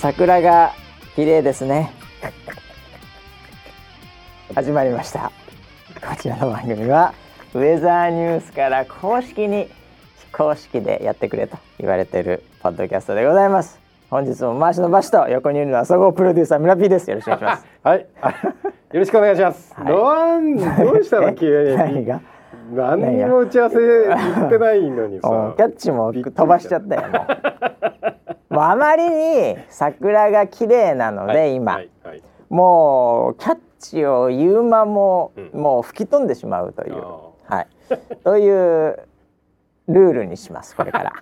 桜が綺麗ですね。始まりました。こちらの番組はウェザーニュースから公式に非公式でやってくれと言われているポッドキャストでございます。本日も回しの場所と横にいるのは総合プロデューサー村 P です。よろしくお願いします。はい。あ よろしくお願いします。はい。なんどうしたの急に？何が？何にも打ち合わせ言ってないのにうんさキ。ャッチも飛ばしちゃったよもうあまりに桜が綺麗なので、はい今、はいはい。もうキャッチを言う間も、うん。もう吹き飛んでしまうという、あはい、というルールにしますこれから。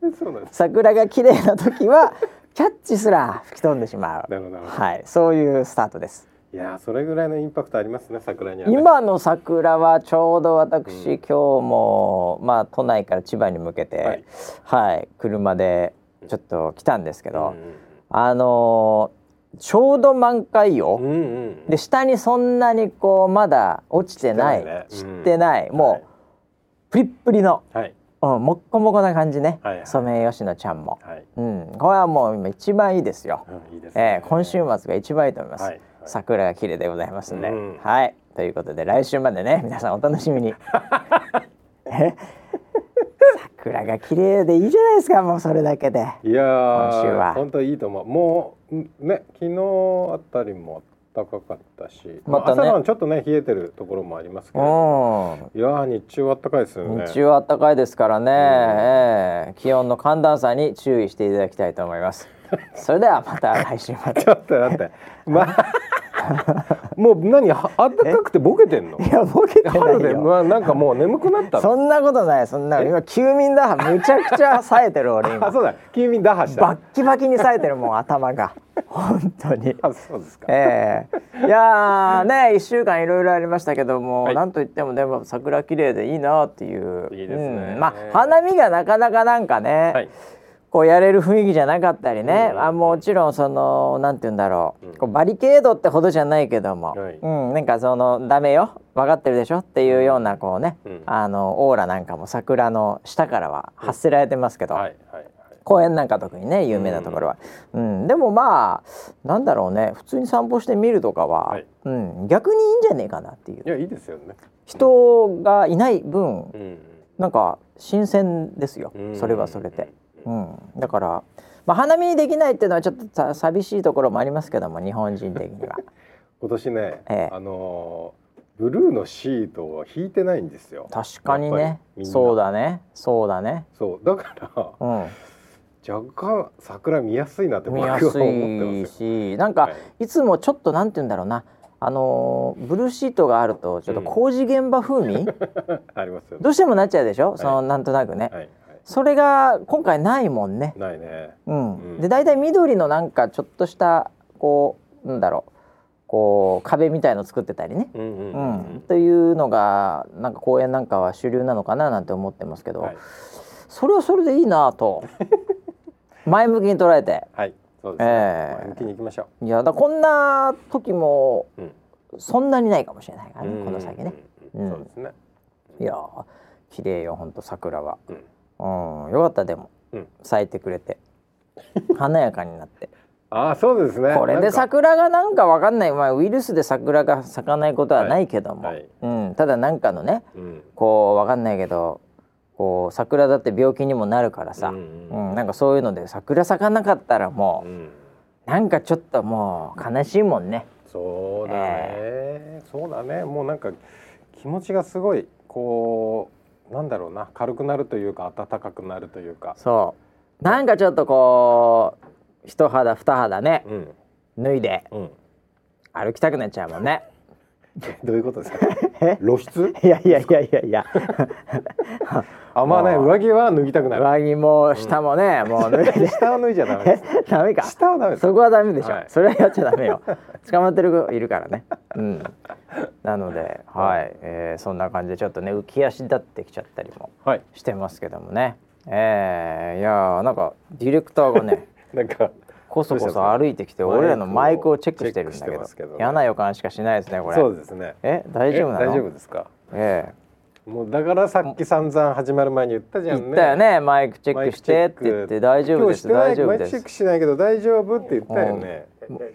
桜が綺麗な時はキャッチすら吹き飛んでしまう。はい、そういうスタートです。いやーそれぐらいのインパクトありますね桜にはね。今の桜はちょうど私、うん。今日もまあ都内から千葉に向けてははいい、車でちょっと来たんですけど、うんあのーちょうど満開よ、うんうんうん。で下にそんなにこうまだ落ちてない。散ってないね。散ってない、もう、はいプリップリの、はい。うん、もっこもこな感じね、はいはいソメイヨシノちゃんも、はい。うん、これはもう今一番いいですよ、うんいいですえね。ー今週末が一番いいと思います、はいはい。桜が綺麗でございますんで、うん。はい。ということで来週までね皆さんお楽しみに。え？桜が綺麗でいいじゃないですかもうそれだけでいや今週はー本当いいと思う。もうんね昨日あたりも暖かかったし、またね朝晩ちょっとね冷えてるところもありますけうど。んいやー日中は暖かいですよね。日中は暖かいですからね、ええ気温の寒暖差に注意していただきたいと思います。それではまた来週まで。ちょっと待って。ま もう何は暖かくてボケてんの？いやボケてな春で。まあなんかもう眠くなったの。そんなことないそんな今休眠打破むちゃくちゃ冴えてる俺 あ今。そうだ。休眠打破した。バッキバキに冴えてるもん頭が本当に。あそうですか。ええいやーね一週間いろいろありましたけども、はいなんといってもでも桜綺麗でいいなっていう。いいですねうんまあ花見がなかなかなんかね。はい。こうやれる雰囲気じゃなかったりね、うん。あもちろんそのなんて言うんだろう,、うん。こうバリケードってほどじゃないけども、はい。うん、なんかそのダメよ。分かってるでしょ？っていうようなこうね、うん。あのオーラなんかも桜の下からは発せられてますけど、はいはい公園なんか特にね有名なところは、うん。でもまあなんだろうね。普通に散歩してみるとかは、はい。うん、逆にいいんじゃねえかなっていう。いやいいですよね。人がいない分うん。なんか新鮮ですよ、うんそれはそれで。うん、だから、まあ、花見できないっていうのはちょっとさ寂しいところもありますけども日本人的には。今年ね、ええ。あのーブルーのシートを引いてないんですよ。確かにね。そうだね。そうだね、そう。だからうん、若干桜見やすいなって僕は見やす思っていますよ。しなんか、はい。い、つもちょっとなんて言うんだろうな。あのーブルーシートがあるとちょっと工事現場風味、ありますよね。どうしてもなっちゃうでしょ、い。そのなんとなくね、はいはい。それが今回ないもんね。ないね。うんうんで大体緑のなんかちょっとしたこうなんだろうこう壁みたいの作ってたりね、うんうんううんんというのがなんか公園なんかは主流なのかななんて思ってますけど、はいそれはそれでいいなと 前向きに捉えてはいそうですね。ええ前向きに行きましょいやだこんな時もう。うん。そんなにないかもしれないからね、うんこの先ね。うんうんそうですね。いやー綺麗よほんと桜は。うん。うん。よかったでも、うん。咲いてくれて。華やかになって。ああそうですね。これで桜がなんかわかんない、まあ、ウイルスで桜が咲かないことはないけども、はい。はい。うん、ただなんかのねうん。こうわかんないけどこう桜だって病気にもなるからさ、ううんうん。なんかそういうので桜咲かなかったらもう、うん。なんかちょっともう悲しいもんね。そうだね、そうだね。もうなんか気持ちがすごいこうなんだろうな。軽くなるというか暖かくなるというか。そう。なんかちょっとこう一肌二肌ね。うん。脱いで。うん。歩きたくなっちゃうもんね。どういうことですか？え？露出？いやいやいやいやいやあまあね上着は脱ぎたくなる。上着も下もね、もう脱いで。下は脱いじゃダメ ダメか。下はダメそこはダメでしょ、はい。それはやっちゃダメよ。捕まってる子いるからね。うん。なのではい、えーそんな感じでちょっとね浮き足立ってきちゃったりもはい。してますけどもね。えー、いやーなんかディレクターがねなんかこそこそ歩いてきて俺らのマイクをチェックしてるんだけど。ね嫌な予感しかしないですねこれ。そうですね。え大丈夫なの？え大丈夫ですか？ええもうだからさっき散々始まる前に言ったじゃんね。言ったよね。マイクチェックしてって言って。大丈夫です。大丈夫でマイクチェックすしないけど大丈夫って言ったよね、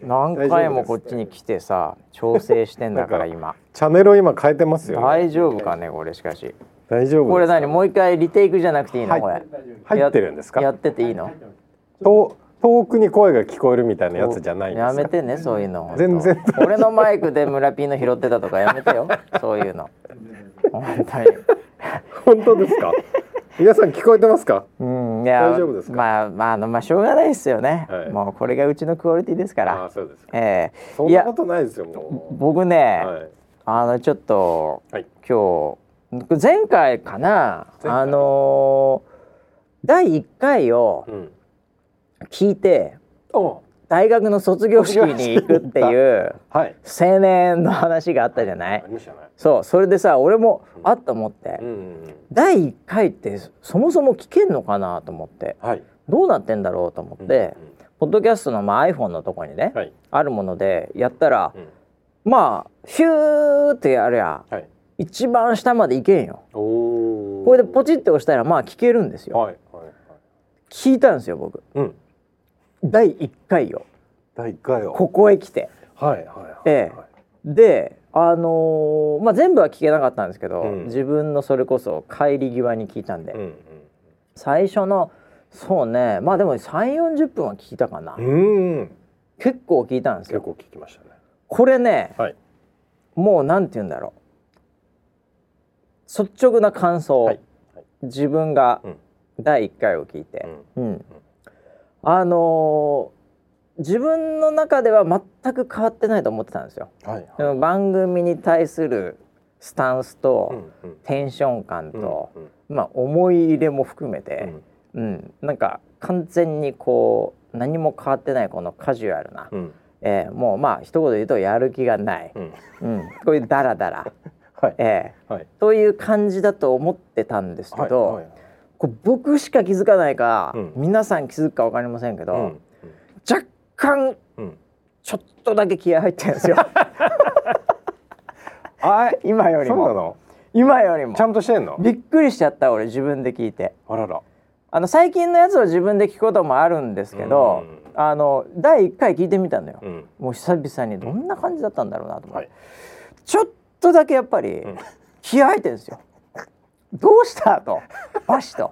何回もこっちに来てさ調整してんだから 今。チャンネルを今変えてますよ、ね、大丈夫かねこれしかし。大丈夫これ何？もう一回リテイクじゃなくていいの？はい。これ。入ってるんですか？ややってていいの？と遠くに声が聞こえるみたいなやつじゃないやめてねそういうの。全然。俺のマイクで村ピーの拾ってたとかやめてよ。そういうの本当に本当ですか？皆さん聞こえてますか？うんいや大丈夫ですか？まあまああのまあしょうがないですよね、はい。もうこれがうちのクオリティですかあら。あそうですか。ええ。そんいやなことないですよも僕ね、うはい。あのちょっとはい。今日前回かなあのー第1回をうん。聞いてお大学の卒業式に行くっていうはい。青年の話があったじゃない？そう。それでさ俺もあっと思って、第1回ってそもそも聞けんのかなと思って。はい。どうなってんだろうと思って、ポッドキャストのまあ iPhone のとこにね、あるものでやったら、うん。まあヒューってやりゃはい。一番下までいけんよ。これでポチって押したらまあ聞けるんですよ。聞いたんですよ僕。うん第1回を第一回を。ここへ来て。はいはいはいえであのーまあ全部は聞けなかったんですけど、うん。自分のそれこそ帰り際に聞いたんで、うん最初のそうね。まあでも3 4 0分は聞いたかな、うんうん。結構聞いたんですよ。結構聞きましたね。これね、はい。もうなんて言うんだろう。率直な感想、はい。自分がうん。第1回を聞いて、うん。うんあのー自分の中では全く変わってないと思ってたんですよ。はいその番組に対するスタンスと、うんうん。テンション感と、うんまあ思い入れも含めて、うん。うん。なんか完全にこう何も変わってないこのカジュアルな、うん。えーもうまあ一言で言うとやる気がない、うん。うん、こういうダラダラ、はい。えはい。ーという感じだと思ってたんですけど、はいはいこれ僕しか気づかないか、うん。皆さん気づくか分かりませんけど、うん。若干うん。ちょっとだけ気合入ってるんですよ。あ今よりも。今よりも。ちゃんとしてんの？びっくりしちゃった俺自分で聞いて。あらら。あの最近のやつを自分で聞くこともあるんですけど、あの第1回聞いてみたのよ、うん。もう久々にどんな感じだったんだろうなと思って、はい。ちょっとだけやっぱりん。気合入ってるんですよ。どうしたと。バシと。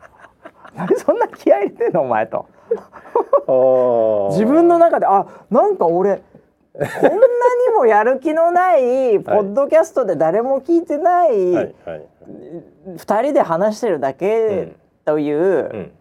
何そんな気合入れてんのお前と。自分の中であなんか俺こんなにもやる気のないポッドキャストで誰も聞いてないはいはい2人で話してるだけという、うん。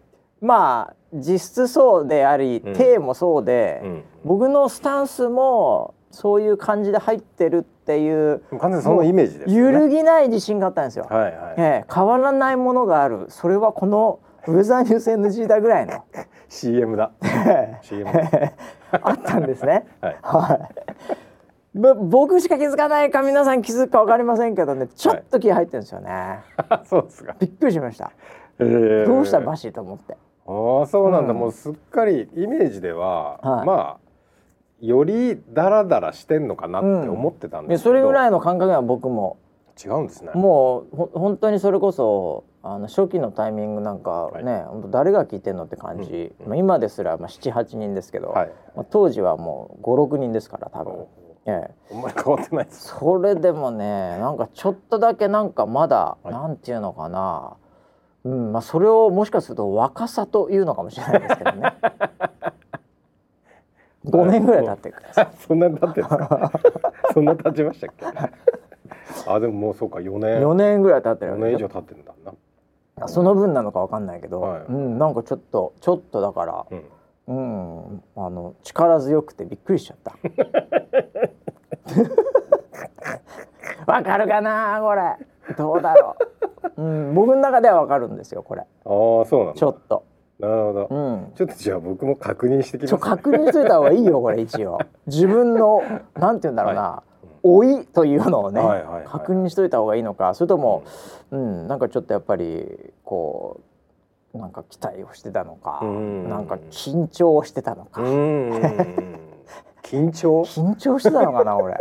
まあ実質そうであり、うん。体もそうで、うん。僕のスタンスもそういう感じで入ってるっていう完全にそのイメージですよね。揺るぎない自信があったんですよ。はいはい。ええ変わらないものがある。それはこのウェザーニュース NG だぐらいの。CM だ。ええ。CM あったんですね。はい。はい。ぼ僕しか気づかないか皆さん気づくか分かりませんけどねちょっと気合入ってるんですよね。そうですか。びっくりしました。えーどうしたバシと思って。ああそうなんだ、うん。もうすっかりイメージでは、はい。まあよりダラダラしてんのかなって思ってたんでですけど、それぐらいの感覚は僕も。違うんですね。もうほ本当にそれこそあの初期のタイミングなんかね、本当誰が聞いてんのって感じ、うんうん。まあ、今ですらまあ78人ですけど、はい。まあ、当時はもう56人ですから多分。お、ええ、ほんまに変わってないですそれでもねなんかちょっとだけなんかまだ、はい。なんていうのかな、うんまあ、それをもしかすると若さというのかもしれないですけどね 5年ぐらい経ってるから そんなに経って そんな経ちましたっけ？あでももうそうか4年。4年ぐらい経ってる4年以上経ってるんだな。その分なのかわかんないけど、はい。うん、なんかちょっとちょっとだから、うん。うん、あの力強くてびっくりしちゃった。わかるかなこれ。どうだろう、うん、僕の中ではわかるんですよこれ。ああそうなんだ。ちょっと、なるほど、うん、ちょっとじゃあ僕も確認してきます、ちょ確認しといた方がいいよこれ一応。自分のなんて言うんだろうな、老いというのをね、はいはいはい。確認しといた方がいいのか。それとも、うん。なんかちょっとやっぱりこうなんか期待をしてたのか、うん。なんか緊張をしてたのか、緊張？緊張してたのかな俺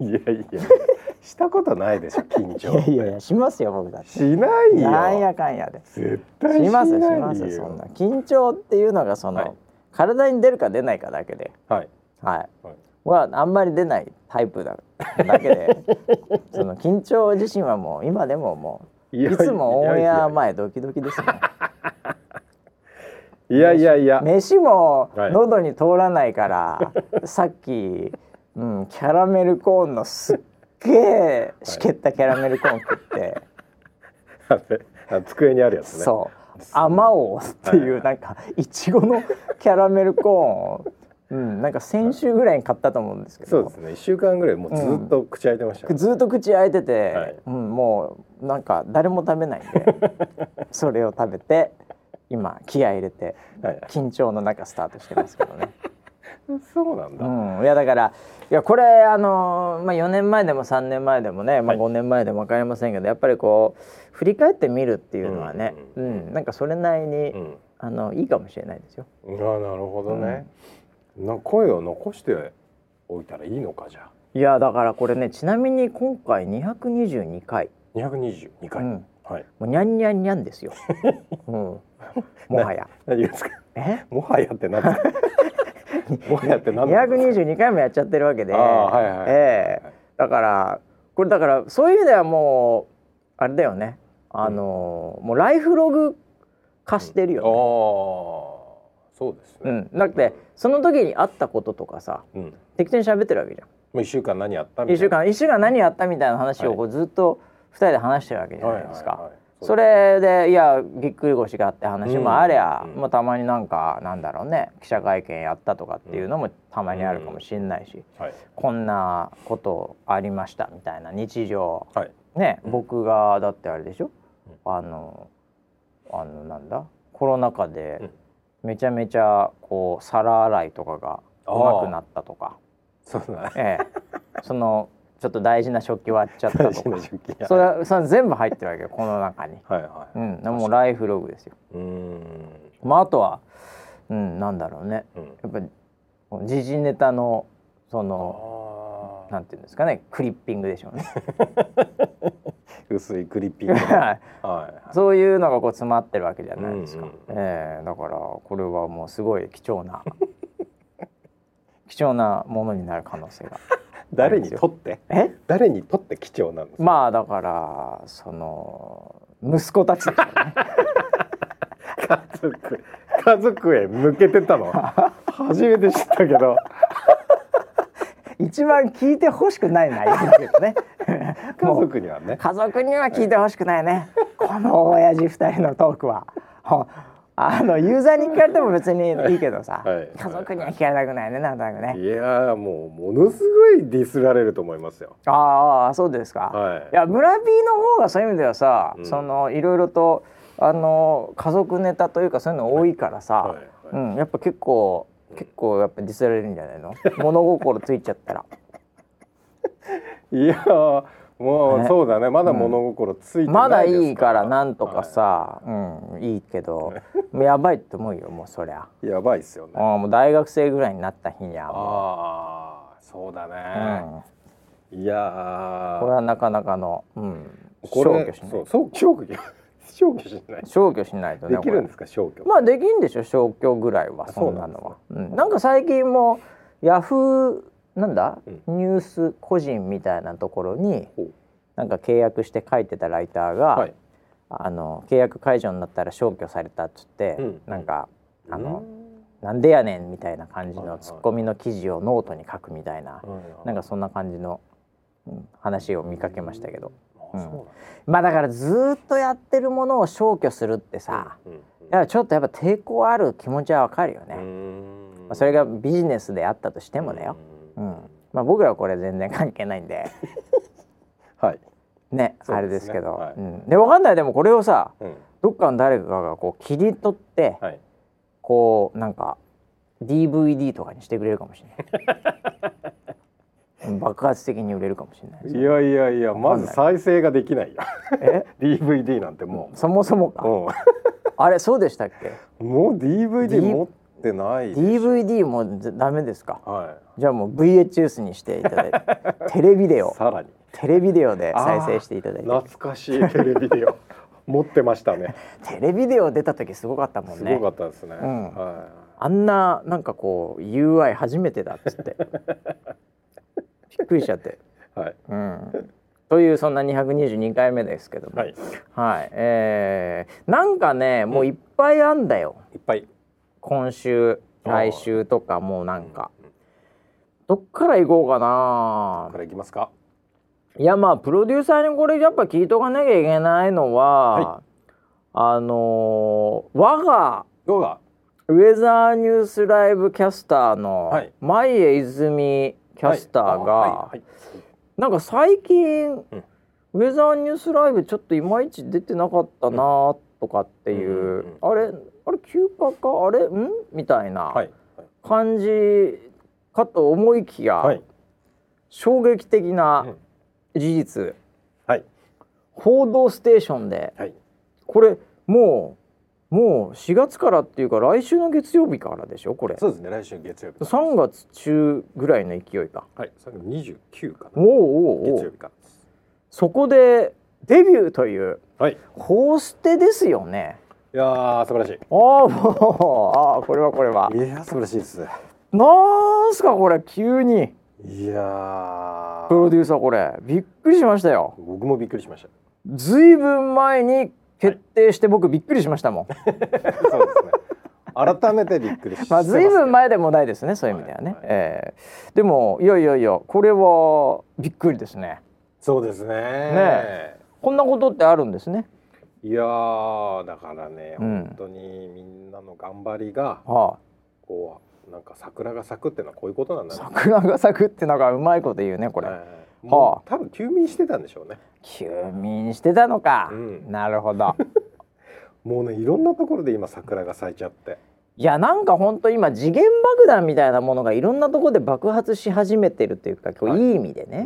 いやいや。したことないでしょ緊張いやいやしますよ僕だって。しないよ。なんやかんやで。絶対ししますしますそんな。緊張っていうのがその、はい。体に出るか出ないかだけで。はい。はい。はい。はあんまり出ないタイプだ。だけで。その緊張自身はもう今でももういつもオンエアい前ドキドキですねやいやいや。飯もはい。喉に通らないから、さっき、うん、キャラメルコーンのすっげえしけったキャラメルコーン食って、あれあ机にあるやつね。そう。あまおうっていうなんかいちごのキャラメルコーンを、うん、なんか先週ぐらいに買ったと思うんですけど。そうですね。一週間ぐらいもうずっと口開いてましたよ、ずっと口開いてて、はい。うん、もうなんか誰も食べないんでそれを食べて今気合い入れてはい。緊張の中スタートしてますけどね。そうなんだ、うん、いやだからいやこれあの、まあ、4年前でも3年前でもね、まあ、はい。5年前でも分かりませんけど、やっぱりこう振り返ってみるっていうのはね、ううん。ん。なんかそれなりに、うん。あのいいかもしれないですよ。あなるほどね、な声を残しておいたらいいのかじゃあ。いやだからこれねちなみに今回222回、222回、うん、はい。もうにゃんにゃんにゃんですよ。うん、もはや。何ですか？え？もはやって何ですか？もはやって何ですか？222回もやっちゃってるわけで、はいはい。ええ。だからこれだからそういう意味ではもうあれだよね。あのーもうライフログ化してるよ、ああそうですね。うね、ん、だってその時にあったこととかさうん。適当に喋ってるわけじゃん。もう一週間何やったみたいな。一週間一週間何やったみたいな話をはいこうずっと二人で話してるわけじゃはないいですか。はいはいそれでいやぎっくり腰があって話もありゃ、うんうん。まあ、たまになんかなんだろうね記者会見やったとかっていうのもたまにあるかもしれないし、はい。こんなことありましたみたいな日常はい。ね、うん。僕がだってあれでしょ、うん。あのあのなんだ？コロナ禍でめちゃめちゃこう皿洗いとかがうまくなったとか、そうだね。ええ、そのちょっと大事な食器割っちゃった大とかそれそれ全部入ってるわけよこの中に。はいはうん、もうライフログですよ。い。うーん。まああとは、うん、なんだろうね。うん。やっぱり時事ネタのそのあなんていうんですかね、クリッピングでしょうね。ー 薄いクリッピー。はいはい。そういうのがこう詰まってるわけじゃないですか。うんうんええだからこれはもうすごい貴重な 貴重なものになる可能性が。誰にとって？え？誰にとって貴重なんですか？まあだからその息子たちね。家族家族へ向けてたの？初めて知ったけど。一番聞いてほしくない内容だけどね。家族にはね。家族には聞いてほしくないね。この親父二人のトークは。ほあのユーザーに聞かれても別にいいけどさ、はい家族には聞かれたくないねなんとなくね。いやーもうものすごいディスられると思いますよ。ああそうですか。はいいや村 P の方がそういう意味ではさ、うんそのいろいろとあの家族ネタというかそういうの多いからさ、はいはいうんやっぱ結構結構やっぱディスられるんじゃないの？物心ついちゃったら。いやーもうね。そうだね。まだ物心ついてまだいいからなんとかはさ、うんいいけど、もうやばいって思うよもうそりゃ。いやばいっすよね。ああもう大学生ぐらいになった日にはもああそうだう、ね。うん、いやー。これはなかなかの、うん、消去しない。そうそう消去 消去しない。消去しないとねできるんでこすか消去。れまあできんでしょ消去ぐらいはあそんなのは。うん、なんか最近もヤフーなんだ、うニュース個人みたいなところになんか契約して書いてたライターが、はい。あの契約解除になったら消去されたっつって、うん。なんかあの、うんなんでやねんみたいな感じはいはい。のツッコミの記事をノートに書くみたいな、なんかそんな感じの、うん話を見かけましたけど。うなんだ。まあだからずーっとやってるものを消去するってさ、うんうんちょっとやっぱ抵抗ある気持ちはわかるよね、それがビジネスであったとしてもだよ、うん。まあ、僕らはこれ全然関係ないんで。はい。ねね。あれですけど、はい。うん、でわかんない。でもこれをさうん。どっかの誰かがこう切り取って、はい。こうなんか DVD とかにしてくれるかもしれない。う ん爆発的に売れるかもしれないいやいやいやまず再生ができないよ。え？DVD なんてもそもそもか、う。あれそうでしたっけ？うん。もう DVD 持ってない。DVD もずダメですか？はじゃあもう VHS にしていただいて テレビデい。オ。さらに。テレビデオで再生していただいて。懐かしいテレビデオ。持ってましたね。テレビデオ出た時すごかったもんね。すごかったですね、うん。はあんななんかこう UI 初めてだっつって。びっくりしちゃって。いはい。うん、というそんな222回目ですけども、はい。はい。えーなんかねもういっぱいあんだよ、いっぱい今週来週とかもうなんかどっから行こうかな。からいきますか？いやまあプロデューサーにこれやっぱ聞いとかなきゃいけないのは、はあのー我がどうだウェザーニュースライブキャスターのはい。前江泉キャスターが、はい。はい。なんか最近、ん。ウェザーニュースライブちょっといまいち出てなかったなとかっていう、うんうんうん。あれあれ休暇か？あれ？ん？みたいな感じかと思いきや、はい。衝撃的うなん。事実、はい。報道ステーションではい。これもうもう4月からっていうか来週の月曜日からでしょ？これ。そうですね来週月曜日3月中ぐらいの勢いかはいそれが29かな。おうおうおう。月曜日かそこでデビューというはい。ホーステですよねいやー素晴らしああもうああこれはこれは。いいやー素晴らしいです。なんすかこれ急に。いやー。プロデューサーこれ。びっくりしましたよ。僕もびっくりしました。ずいぶん前に決定して僕びっくりしましたもん、そうですね。改めてびっくりしまあずいぶん前前でもないですねそういう意味ではね、はいはい。ええ。でもいやいやいやこれはびっくりですね。そうですね。ねこんなことってあるんですねいやーだからね、うん。本当にみんなの頑張りがはこうなんか桜が咲くっていうのはこういうことなんあ、だね。桜が咲くってなんかうまいこと言うねこれ、はいはあ多分休眠してたんでしょうね。休眠してたのか、うん。なるほど。もうねいろんなところで今桜が咲いちゃって。いやなんかほんと今次元爆弾みたいなものがいろんなところで爆発し始めてるというかはい。い、い意味でね、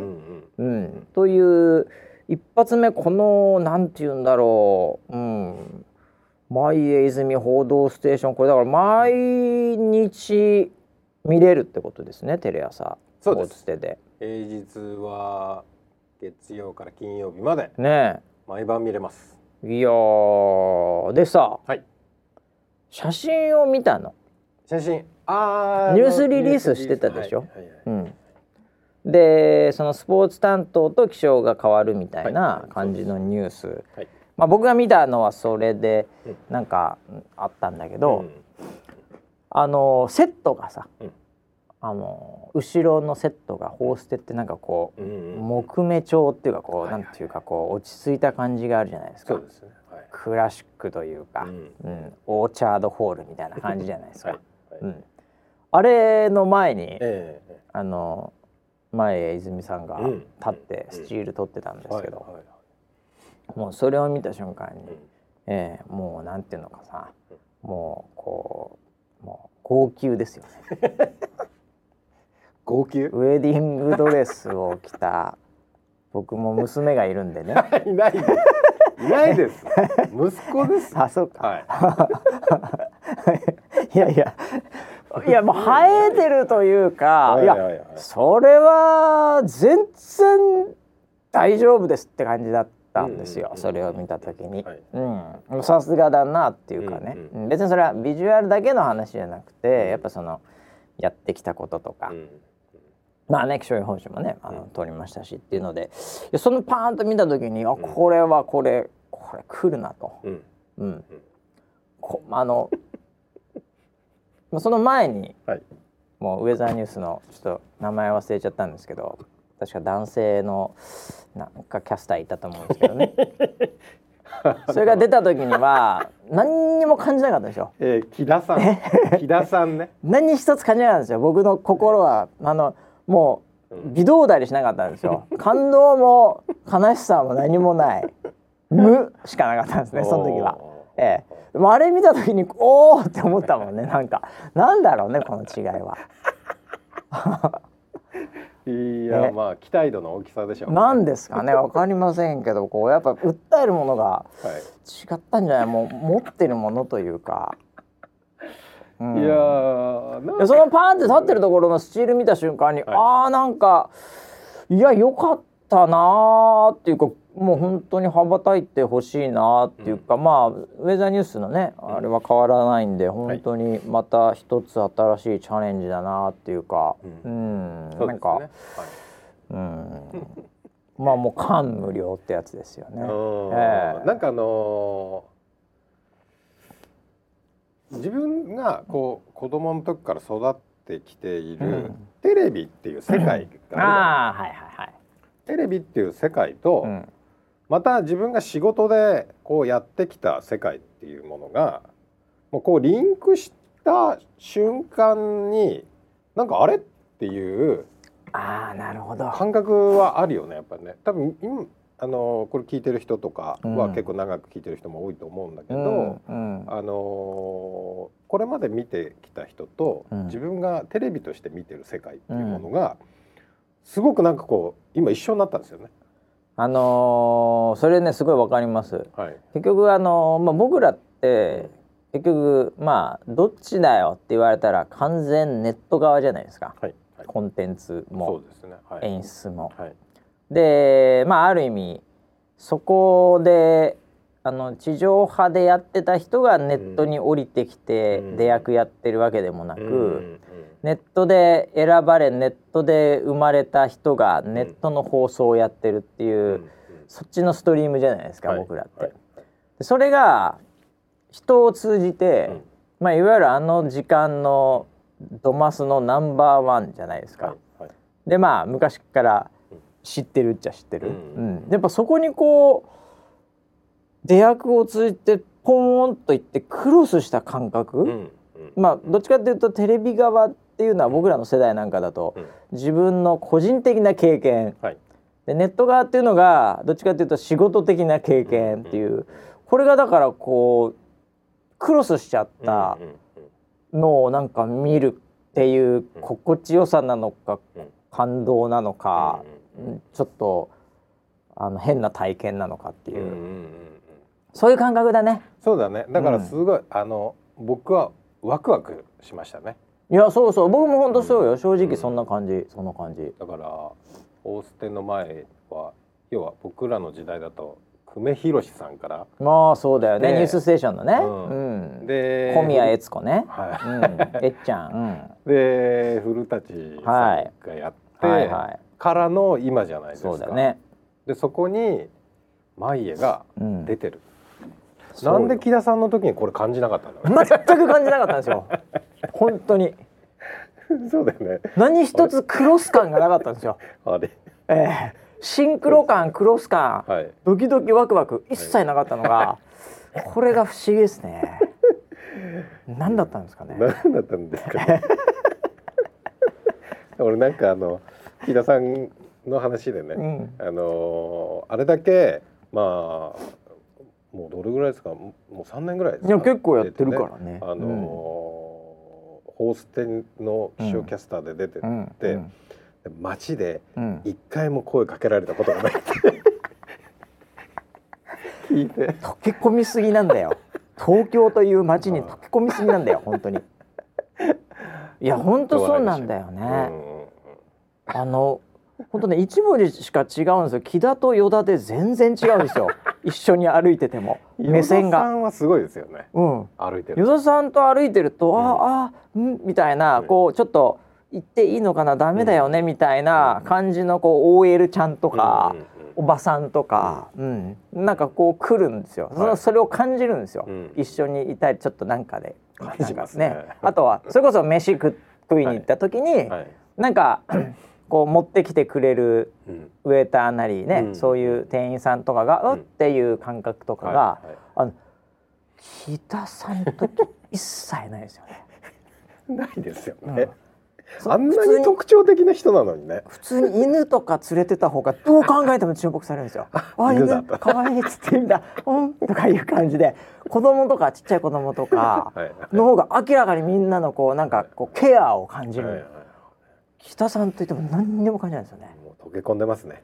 うんうん。うん。という一発目このなんて言うんだろう、うん、前江泉報道ステーション。これだから毎日見れるってことですねテレ朝。そうです。平日は月曜から金曜日まで。ね毎晩見れます。えいやー。でさはい。写真を見たの？写真。あーニュースリリースしてたでしょ？はいはいはい。うん、でそのスポーツ担当と気象が変わるみたいはない。感じのニュース、はい。まあ、僕が見たのはそれでうん。なんかうんあったんだけど、うん。あのセットがさ、うん。あの後ろのセットがホーステってなんかこう、うんうん木目調っていうかこう、はいはいなんていうかこう落ち着いた感じがあるじゃないですか。ねはいクラシックというか、うん。うん。オーチャードホールみたいな感じじゃないですか。うん、あれの前に、えええ。あの前へ泉さんがうん。立ってスチール取ってたんですけど、もうそれを見た瞬間に、うん。ええもうなんていうのかさ、もうこうもう号泣ですよね。号泣？ウェディングドレスを着た僕も娘がいるんでね。いないです。いないです。息子です。あそうか、はい。い、やいやいやもう生えてるというか、いやそれは全然大丈夫ですって感じだったんですよ、うんそれを見た時に、はい。うん。さすがだなっていうかね、うんうん別にそれはビジュアルだけの話じゃなくてやっぱそのやってきたこととか、うん。まあね気象予報士もねあの、うん。通りましたしっていうので。そのパーンと見た時にあこれはこれこれ来るなと、うん。うん、こあのまあその前にはい。もうウェザーニュースのちょっと名前忘れちゃったんですけど確か男性のなんかキャスターいたと思うんですけどね。それが出た時には何にも感じなかったでしょえー、木田さん。木田さんね。何一つ感じなかったんですよ。僕の心はあのもううん微動だにしなかったんですよ。感動も悲しさも何もない。無しかなかったんですね その時は。ええ、あれ見た時におおって思ったもんねなんか。なんだろうねこの違いは。いやね。まあ期待度の大きさでしょうね。なんですかねわかりませんけどこうやっぱ訴えるものがはい。違ったんじゃない？もう持ってるものというか。うん。いやそのパーンって立ってるところのスチール見た瞬間に、はい。あーなんかいや良かったなーっていうかもう本当に羽ばたいてほしいなっていうか、まあウェザーニュースのねあれは変わらないんで、本当にまた一つ新しいチャレンジだなっていうか、うん、そうですね。なんか、うん、まあもう感無量ってやつですよね。うんええ。なんかあのー自分がこう子供の時から育ってきている、うん。テレビっていう世界がある。テレビっていう世界と、うんまた自分が仕事でこうやってきた世界っていうものがもうこうリンクした瞬間になんかあれっていうああなるほど。感覚はあるよねやっぱりね多分今あのこれ聞いてる人とかはうん結構長く聞いてる人も多いと思うんだけど、うんうんあのこれまで見てきた人と、うん自分がテレビとして見てる世界っていうものが、すごくなんかこう今一緒になったんですよね。あのーそれねすごいわかります。はい、結局あのーまあ僕らって結局まあどっちだよって言われたら完全ネット側じゃないですか。はいはい、コンテンツそもね。はい、演出も。はい、でまあある意味そこであの地上波でやってた人がネットに降りてきてうん。出役やってるわけでもなく、ネットで選ばれネットで生まれた人がネットの放送をやってるっていう、うん。そっちのストリームじゃないですか、はい。僕らって。はい。でそれが人を通じて、うん。まあ、いわゆるあの時間のドマスのナンバーワンじゃないですか。はい。はい。でまあ昔から知ってるっちゃ知ってる、ううんん。やっぱそこにこう出役を通じてポーンといってクロスした感覚、うんうん。まあどっちかっていうとテレビ側っていうのは僕らの世代なんかだと、うん。自分の個人的な経験。はい。でネット側っていうのがどっちかっていうと仕事的な経験っていう、これがだからこうクロスしちゃったのをなんか見るっていう心地よさなのか、うん。感動なのか、ちょっとあの変な体験なのかっていう、そういう感覚だね。そうだねだからすごい、あの僕はワクワクしましたねいやそうそう僕も本当そうよ、正直そんな感じそんな感じ。だからオーステンの前は要は僕らの時代だと久米宏さんからまあそうだよねでニュースステーションのね。ううん。で小宮悦子ね。はうん。えっちゃん。い、で古舘さんがやって、うん。はいはい。からの今じゃないですかそうだよね。でそこに舞家がうん。出てる、なんで木田さんの時にこれ感じなかったんだろう全く感じなかったんですよ。本当に。そうだよね。何一つクロス感がなかったんですよ。あれ。ええ。シンクロ感クロス感、はい。ドキドキワクワク一切なかったのが、これが不思議ですね。何だったんですかね。何だったんですかね。俺なんかあの木田さんの話でね、うん。あのーあれだけまあもうどれぐらいですか？もう3年ぐらいですか？いや結構やってるからね。あのーホーステンの気象キャスターで出てって、街でうん。一回も声かけられたことがないって聞いて溶け込みすぎなんだよ。東京という街に溶け込みすぎなんだよ本当に。いや本当そうなんだようね。んあの本当ね一文字しか違うんですよ。木田と依田で全然違うんですよ。一緒に歩いてても。目線が。んはすごいですよね。うん。歩いてる依田さんと歩いてると、うん。ああうんみたいな、うん。こうちょっと行っていいのかなダメだよね、みたいな感じのこう OL ちゃんとか、おばさんとか、うん。なんかこう来るんですよ、そのはい。それを感じるんですよ、うん。一緒にいたりちょっとなんかで感じますね。あとはそれこそ飯食食いに行った時に、はい。なんかこう持ってきてくれるうん。ウェーターなりね、うん。そういう店員さんとかが、うっていう感覚とかが、はいはい。あの木田さんの時一切ないですよね。ないですようん。ね、そあんなに特徴的な人なのにね。普通に犬とか連れてた方がどう考えても注目されるんですよ。あ犬だった犬可愛いっつってみんな「うん」とかいう感じで。子供とかちっちゃい子供とかはいの方が明らかにみんなのこうなんかこうケアを感じはいはい。る。北さんといっても何にも感じないんですよね。もう溶け込んでますね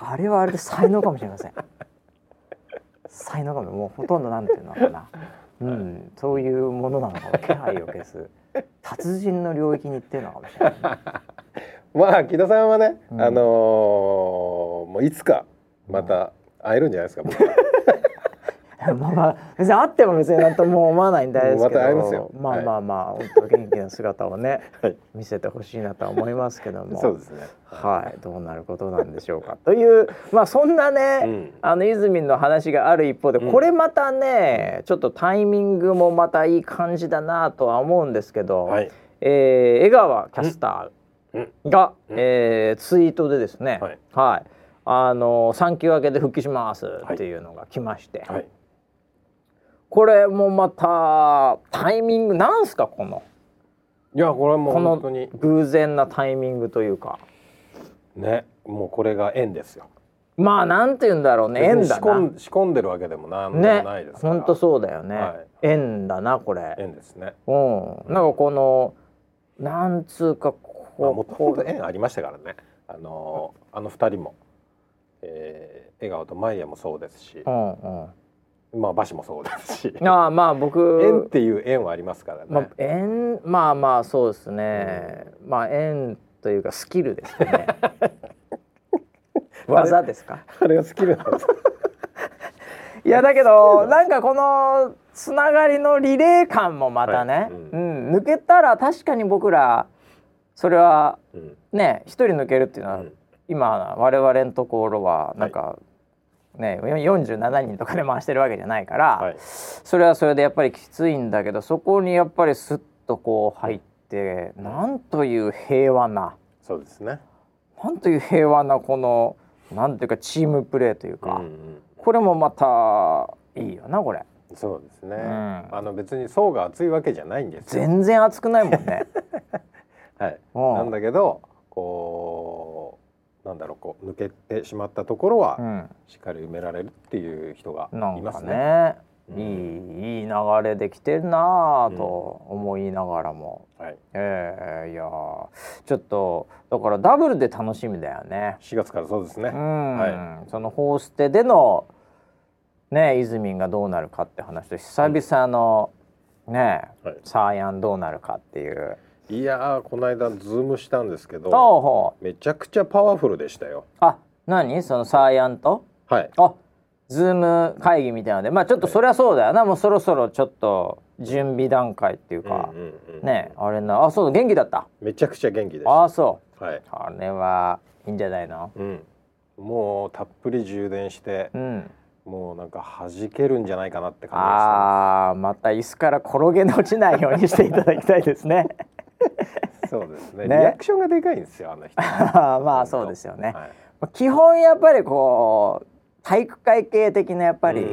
あれはあれで才能かもしれません。才能かももうほとんどなんていうのかな。うん、そういうものなのかも気配を消す達人の領域に行ってるのかもしれない。まあ木田さんはね、うんあのーもういつかまた会えるんじゃないですか。僕はまあまあ別にあっても別になんとも思わないんですけど。また会いますよまあまあまあ、本当元気な姿をね、はい見せてほしいなとは思いますけども。そうですね。はい。どうなることなんでしょうか。というまあそんなね、うん。あの泉の話がある一方でうん。これまたね、ちょっとタイミングもまたいい感じだなとは思うんですけど、はい。えー江川キャスタうん。ーが、うん。えーツイートでですね、はい。はい。あの産休明けで復帰しますっていうのが来まして、はい。これもまたタイミングなんすかこの？いやこれはもう本当に。偶然なタイミングというか。ねもうこれが縁ですよ。まあなんて言うんだろうね縁だな。ん仕込んでるわけでもなんでねもないですから。ほんとそうだよね、はい。縁だなこれ。縁ですね。うん。なんかこのなんつうかまあもともこと縁ありましたからね。あのーあの二人も、えー、笑顔とマイヤもそうですし。う、んうんまあバシもそうですし。ああまあ僕縁っていう縁はありますからね。まあ、縁まあまあそうですね、まあ縁というかスキルですね。技ですか？あれがスキルなんです。いやだけどなんか？このつながりのリレー感もまたね、はい。うん。抜けたら確かに僕らそれはうん。ね一人抜けるっていうのは、うん。今我々のところはなんか、ね47人とかで回してるわけじゃないから、はい。それはそれでやっぱりきついんだけどそこにやっぱりスッとこう入ってなんという平和なそうですね。なんという平和なこのなんていうかチームプレーというか、うんうんこれもまたいいよなこれそうですね。んあの別に層が厚いわけじゃないんですよ。全然熱くないもんね はい。うんなんだけどこうなんだろうこう抜けてしまったところは、うんしっかり埋められるっていう人がいますね。いいいい流れできてるなぁと思いながらも、はい。えーいやーちょっとだからダブルで楽しみだよね。4月からそうですね。うん、はそのホーステでのねイズミンがどうなるかって話と久々のね、はいサーヤンどうなるかっていう。いやーこの間ズームしたんですけど、めちゃくちゃパワフルでしたよ。あ何？そのサーヤンとはい。あズーム会議みたいな。のでまあちょっとそりゃそうだよな、もうそろそろちょっと準備段階っていうか、うんうんうんねあれな。あそう元気だった？めちゃくちゃ元気でした。あそはい。うあれはいいんじゃないの？うん。もうたっぷり充電してう、ん。もうなんか弾けるんじゃないかなって感じであーまた椅子から転げ落ちないようにしていただきたいですね。そうですね。ね。リアクションがでかいんですよあの人。まあそうですよね、はい。基本やっぱりこう体育会系的なやっぱり、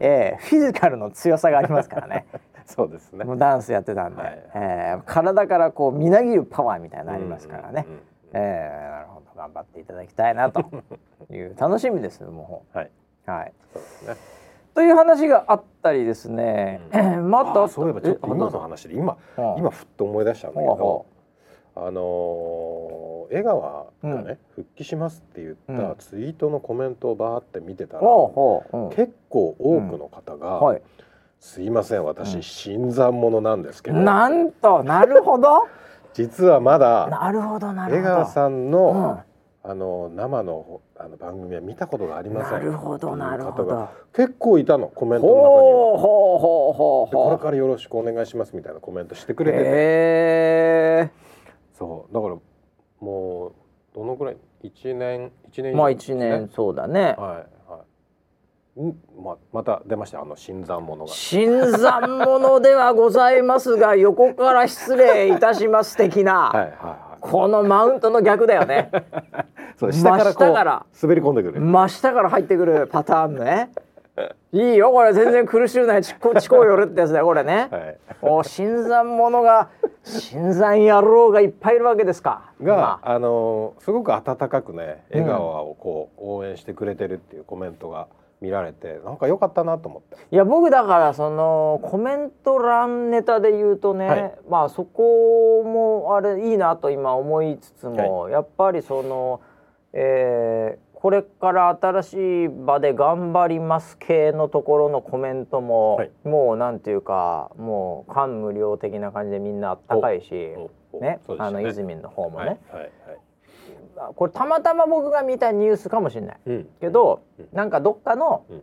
ええフィジカルの強さがありますからね。そうですね。もうダンスやってたんで、はい。ええ体からこうみなぎるパワーみたいなのありますからね、うんうんうんええなるほど。頑張っていただきたいなという楽しみですもはい。うはい。そうですね。という話があったりですね、うん。またあそういえばちょっと今の話で今うん。今ふっと思い出したんだけど、あのー江川がね、復帰しますって言うん。ったツイートのコメントをバーって見てたら、結構多くの方が、はい。すいませんうん。私新参者なんですけど、なんとなるほど。実はまだなるほどなるほ江ど川さんうん。の、あの生のあの番組は見たことがありません。なるほどなるほど。結構いたのコメントの中には。ほうほうほうほうでこれからよろしくお願いしますみたいなコメントしてくれてて、へえそう。だからもうどのぐらい？一年一年以上まあですね。一年そうだね。はいはい。ん？ままた出ました？あの新参者が。新参者ではございますが 横から失礼いたします的な、はいはいはい。このマウントの逆だよね。そう下からこう真下から。滑り込んでくる、真下から入ってくるパターンね。いいよこれ。全然苦しゅうないちこちこよるってやつだよこれね、はい、お新参者が新参野郎がいっぱいいるわけですか。が、まあ。あのーすごく温かくねうん。江川をこう応援してくれてるっていうコメントが見られてなんか良かったなと思って。いや僕だからそのコメント欄ネタで言うとね、はい。まあそこもあれいいなと今思いつつも、やっぱりその、えーこれから新しい場で頑張ります系のところのコメントも、はい。もうなんていうかもう感無量的な感じでみんなあったかいし、ねそうでしたあの泉の方もね、はいはいはい。これたまたま僕が見たニュースかもしれない。うん。けど、うんなんかどっかのうん。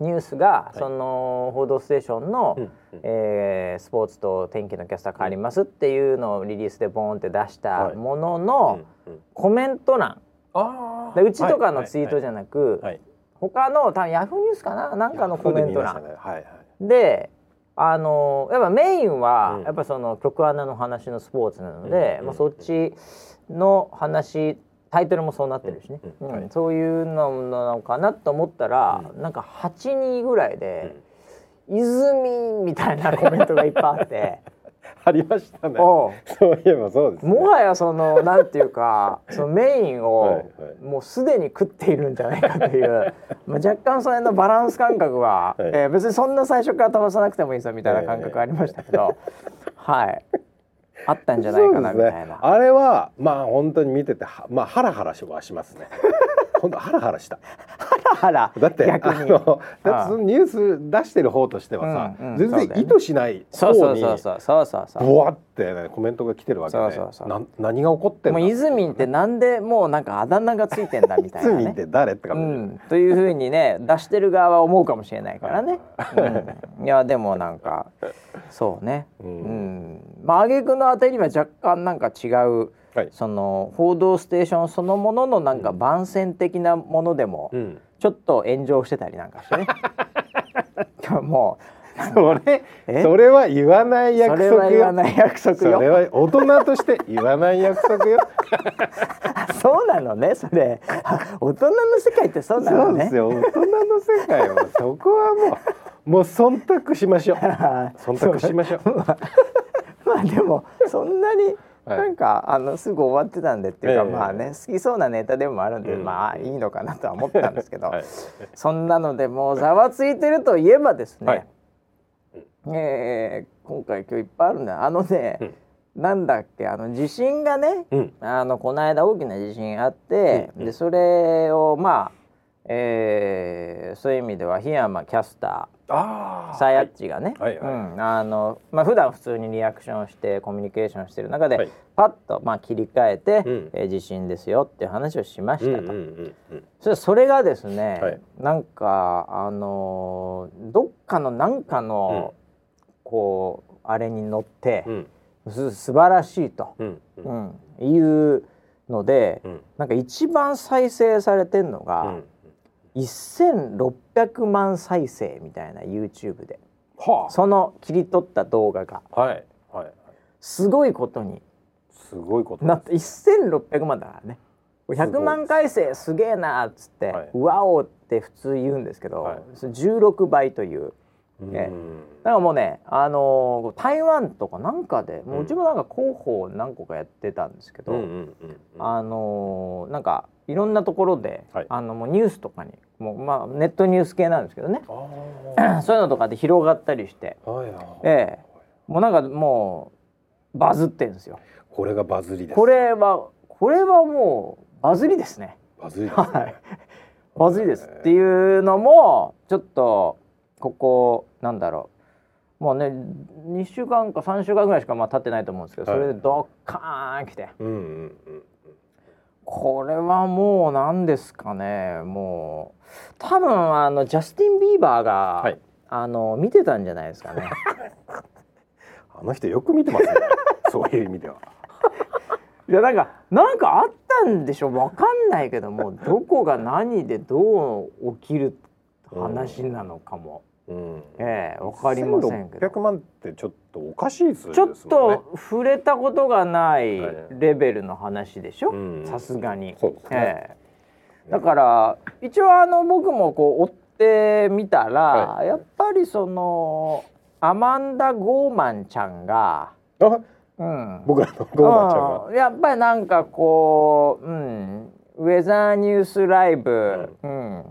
ニュースが、い。その「報道ステーションの」うんうん。えースポーツと天気のキャスター変わりますっていうのをリリースでボーンって出したはい。ものの、うんうん。コメント欄あでうちとかのツイートじゃなく、はい。他の多分ヤフーニュースかな？なんかのコメント欄、はいはい。であのやっぱメインは、うん。やっぱその曲穴の話のスポーツなので、うん。まあ、そっちの話タイトルもそうなってるしね、うん。はいうん。そういうのなのかなと思ったら、なんか8人ぐらいで「泉」みたいなコメントがいっぱいあって。ありましたね。そういえばそうですね。もはやそのなんていうか そのメインをはいはい。もうすでに食っているんじゃないかという、まあ、若干その辺のバランス感覚は、はい。えー別にそんな最初から飛ばさなくてもいいぞみたいな感覚ありましたけど、はい。あったんじゃないかなみたいな。あれはまあ本当に見ててはまあハラハラしはしますね本当ハラハラした。あらだって逆に。あのだってそのニュース出してる方としてはさ、うんうん全然意図しないそうそう方にそう。そうそうそうそう。ボワって、ね、コメントが来てるわけで、そうそうそう。な何が起こってんだもうイズミンってなんでもうなんかあだ名がついてんだみたいな 罪っね。て誰ってう感じ、ん、というふうにね出してる側は思うかもしれないからね。うん、いやでもなんかそうね。ううん。ん、まあ挙句のあたりは若干なんか違う、はい。その報道ステーションそのもののなんか番宣的なものでもうん。ちょっと炎上してたりなんかしてね。もそれえ？それは言わなうい約それ束よは言わない約束それよ。は大人として言わない約束よ。そうなのねそれ。大人の世界ってそうなのね。そうです。よ。大人の世界はそこはもうもう忖度しましょう。忖度しましょう。まあでもそんなにはいなんか、あのすぐ終わってたんでっていうか、ええ。まあね好きそうなネタでもあるんで、うん。まあいいのかなとは思ったんですけど、はい。そんなのでもうざわついてるといえばですね、はい。えー今回今日いっぱいあるんだよ。あのね、なんだっけあの地震がねうん。あのこの間大きな地震あって、でそれをまあ、えーそういう意味では檜山キャスター。あさやっちがね、はい。はいうん、あのまあ普段普通にリアクションしてコミュニケーションしてる中で、はい。パッとまあ切り替えて、うん。えー地震ですよっていう話をしましたと。うんうんうんうん。それそれがですね、はい。なんかあのーどっかのなんかの、こうあれに乗ってう、ん。す素晴らしいと、うん。うん。うん。いうので、うん。なんか一番再生されてんのうが、ん1600万再生みたいな YouTube で。はその切り取った動画が。あはいはいはい。すごいことに。すごいことなって1600万だからね。ごい100万回生すげえなっつってはい「わお」って普通言うんですけど、はい。それ16倍というね。うん。だからもうねあのー台湾とかなんかでもううちもなんか広報何個かやってたんですけど、あのーなんかいろんなところで、はい。あのもうニュースとかにもうまあネットニュース系なんですけどね。あ そういうのとかで広がったりして、あはいはい。ええ。もうなんかもうバズってんですよ。これがバズりです。これはこれはもうバズりですね。バズりですね。はい。バズりですっていうのもちょっとここなんだろう。もうね2週間か3週間ぐらいしかまあ経ってないと思うんですけどそれでドッカーン来て。うんうんうん。これはもう何ですかね。もう多分あのジャスティン・ビーバーが、はい。あの見てたんじゃないですかね。あの人よく見てますね。そういう意味では。いやなんかなんかあったんでしょわかんないけどもどこが何でどう起きる話なのかも、うん。ええわかりませんけど。1600万ってちょっとおかしい数字ちょっと触れたことがないはい。レベルの話でしょ？うん。さすがに。そうですね。ええ。だから一応あの僕もこう追ってみたら、はやっぱりそのアマンダ・ゴーマンちゃんが、あうん、僕らのゴーマちゃんが。うん。やっぱりなんかこう、うん、ウェザーニュースライブ、うん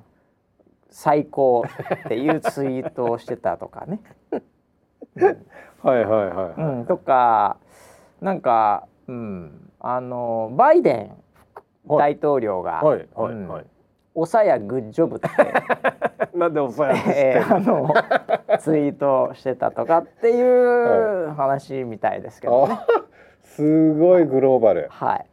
最高っていうツイートをしてたとかね。はいはいはいはい。うん、とかなんか、うん、あのバイデン大統領がはい。はいうんはい。おさやグッジョブって、なんでおさや えーあのツイートしてたとかっていう話みたいですけどね。あすごいグローバル。はい。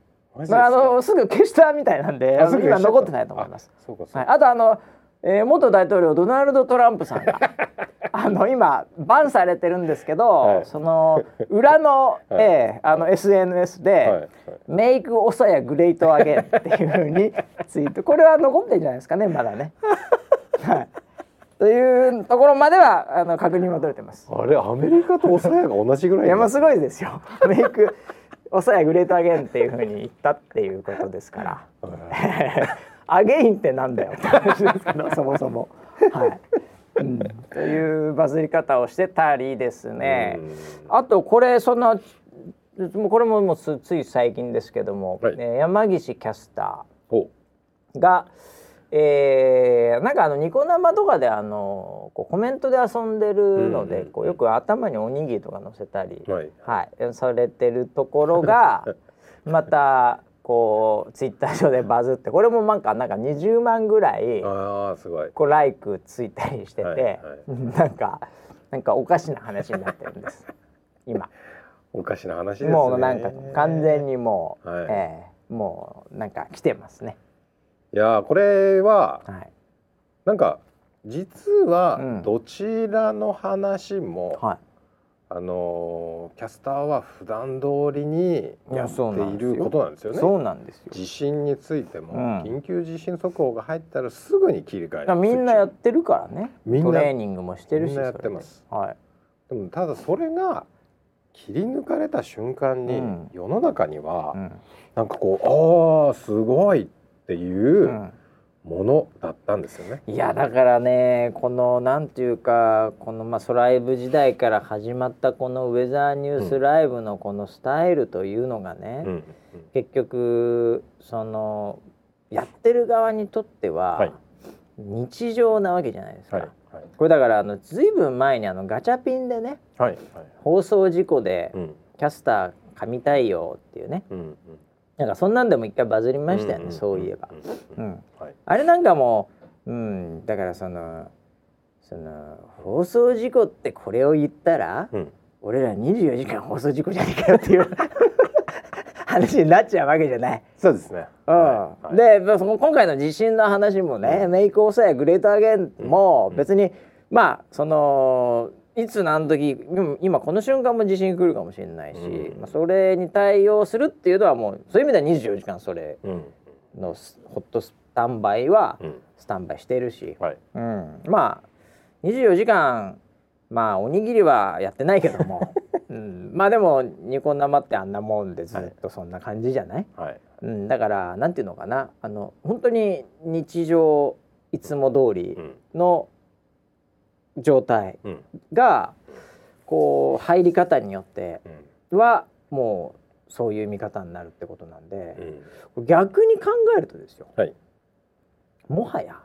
まああのすぐ消したみたいなんで今残ってないと思います。あそうかはい、か、あとあの、えー元大統領ドナルド・トランプさんが あの今バンされてるんですけど、はいその裏の,、はいえーあの SNS で、はいはいMake オサヤ Great Again っていうふうに ツイートこれは残ってるんじゃないですかねまだね。はい、というところまではあの確認は取れてます。あれアメリカとオサヤが同じぐらいいやまあすごいですよ。Make オサヤ Great Again っていうふうに言ったっていうことですから。 Again ってなんだよって話ですけどそもそも。はい、うん、というバズり方をしてたりですね。あとこれそんなもうこれももうつつい最近ですけども、はい。えー山岸キャスタおーが、えーなんかあのニコ生とかであのこうコメントで遊んでるので、うん。こうよく頭におにぎりとか乗せたり、はい。はい、されてるところが またこうツイッター上でバズってこれもなんかなんか20万ぐらいああすごい。こうライクついたりしてて、はいはいなんかなんかおかしな話になってるんです。今。おかしな話ですね。もうなんか完全にもう、はい。ええもうなんか来てますね。いやーこれははい。なんか実うん。はどちらの話も、はいあのーキャスターは普段通りにいややっていることなんですよね。そうなんですよ。地震についても、うん。緊急地震速報が入ったらすぐに切り替えだからみんなやってるからね。みんなトレーニングもしてるしみんなやってます。はい。でもただそれが切り抜かれた瞬間に、うん。世の中には、うん。なんかこうああすごいっていううんものだったんですよね。いやだからねこのなんていうかこのまあソライブ時代から始まったこのウェザーニュースライブのこのスタイルというのがね、うん結局そのやってる側にとっては、はい。日常なわけじゃないですか。はいはい。これだからあのずいぶん前にあのガチャピンでね放送事故でうん。キャスター噛みたいよっていうね。うんうんなんかそんなんでも一回バズりましたよね、んんそういえば。うん。うん。うんはい。あれなんかもう、うん、だからそのその放送事故ってこれを言ったら、うん。俺ら24時間放送事故じゃねえかよっていう 話になっちゃうわけじゃない。そうですね。うん。はい。はい。でまあその今回の地震の話もね、メイクオーサやグレートアゲンも別に、まあそのいつ何時今今この瞬間も地震来るかもしれないし、うん。まあ、それに対応するっていうのはもうそういう意味では24時間それうん。のスホットスタンバイはうん。スタンバイしてるし、はい。うん、まあ24時間まあおにぎりはやってないけども、うん、まあでもニコ生ってあんなもんでずっとそんな感じじゃない、はい。うん、だからなんていうのかな。あの本当に日常いつも通りうん。の状態うん。がこう入り方によってうん。はもうそういう見方になるってことなんでう、ん。逆に考えるとですよはい。もはや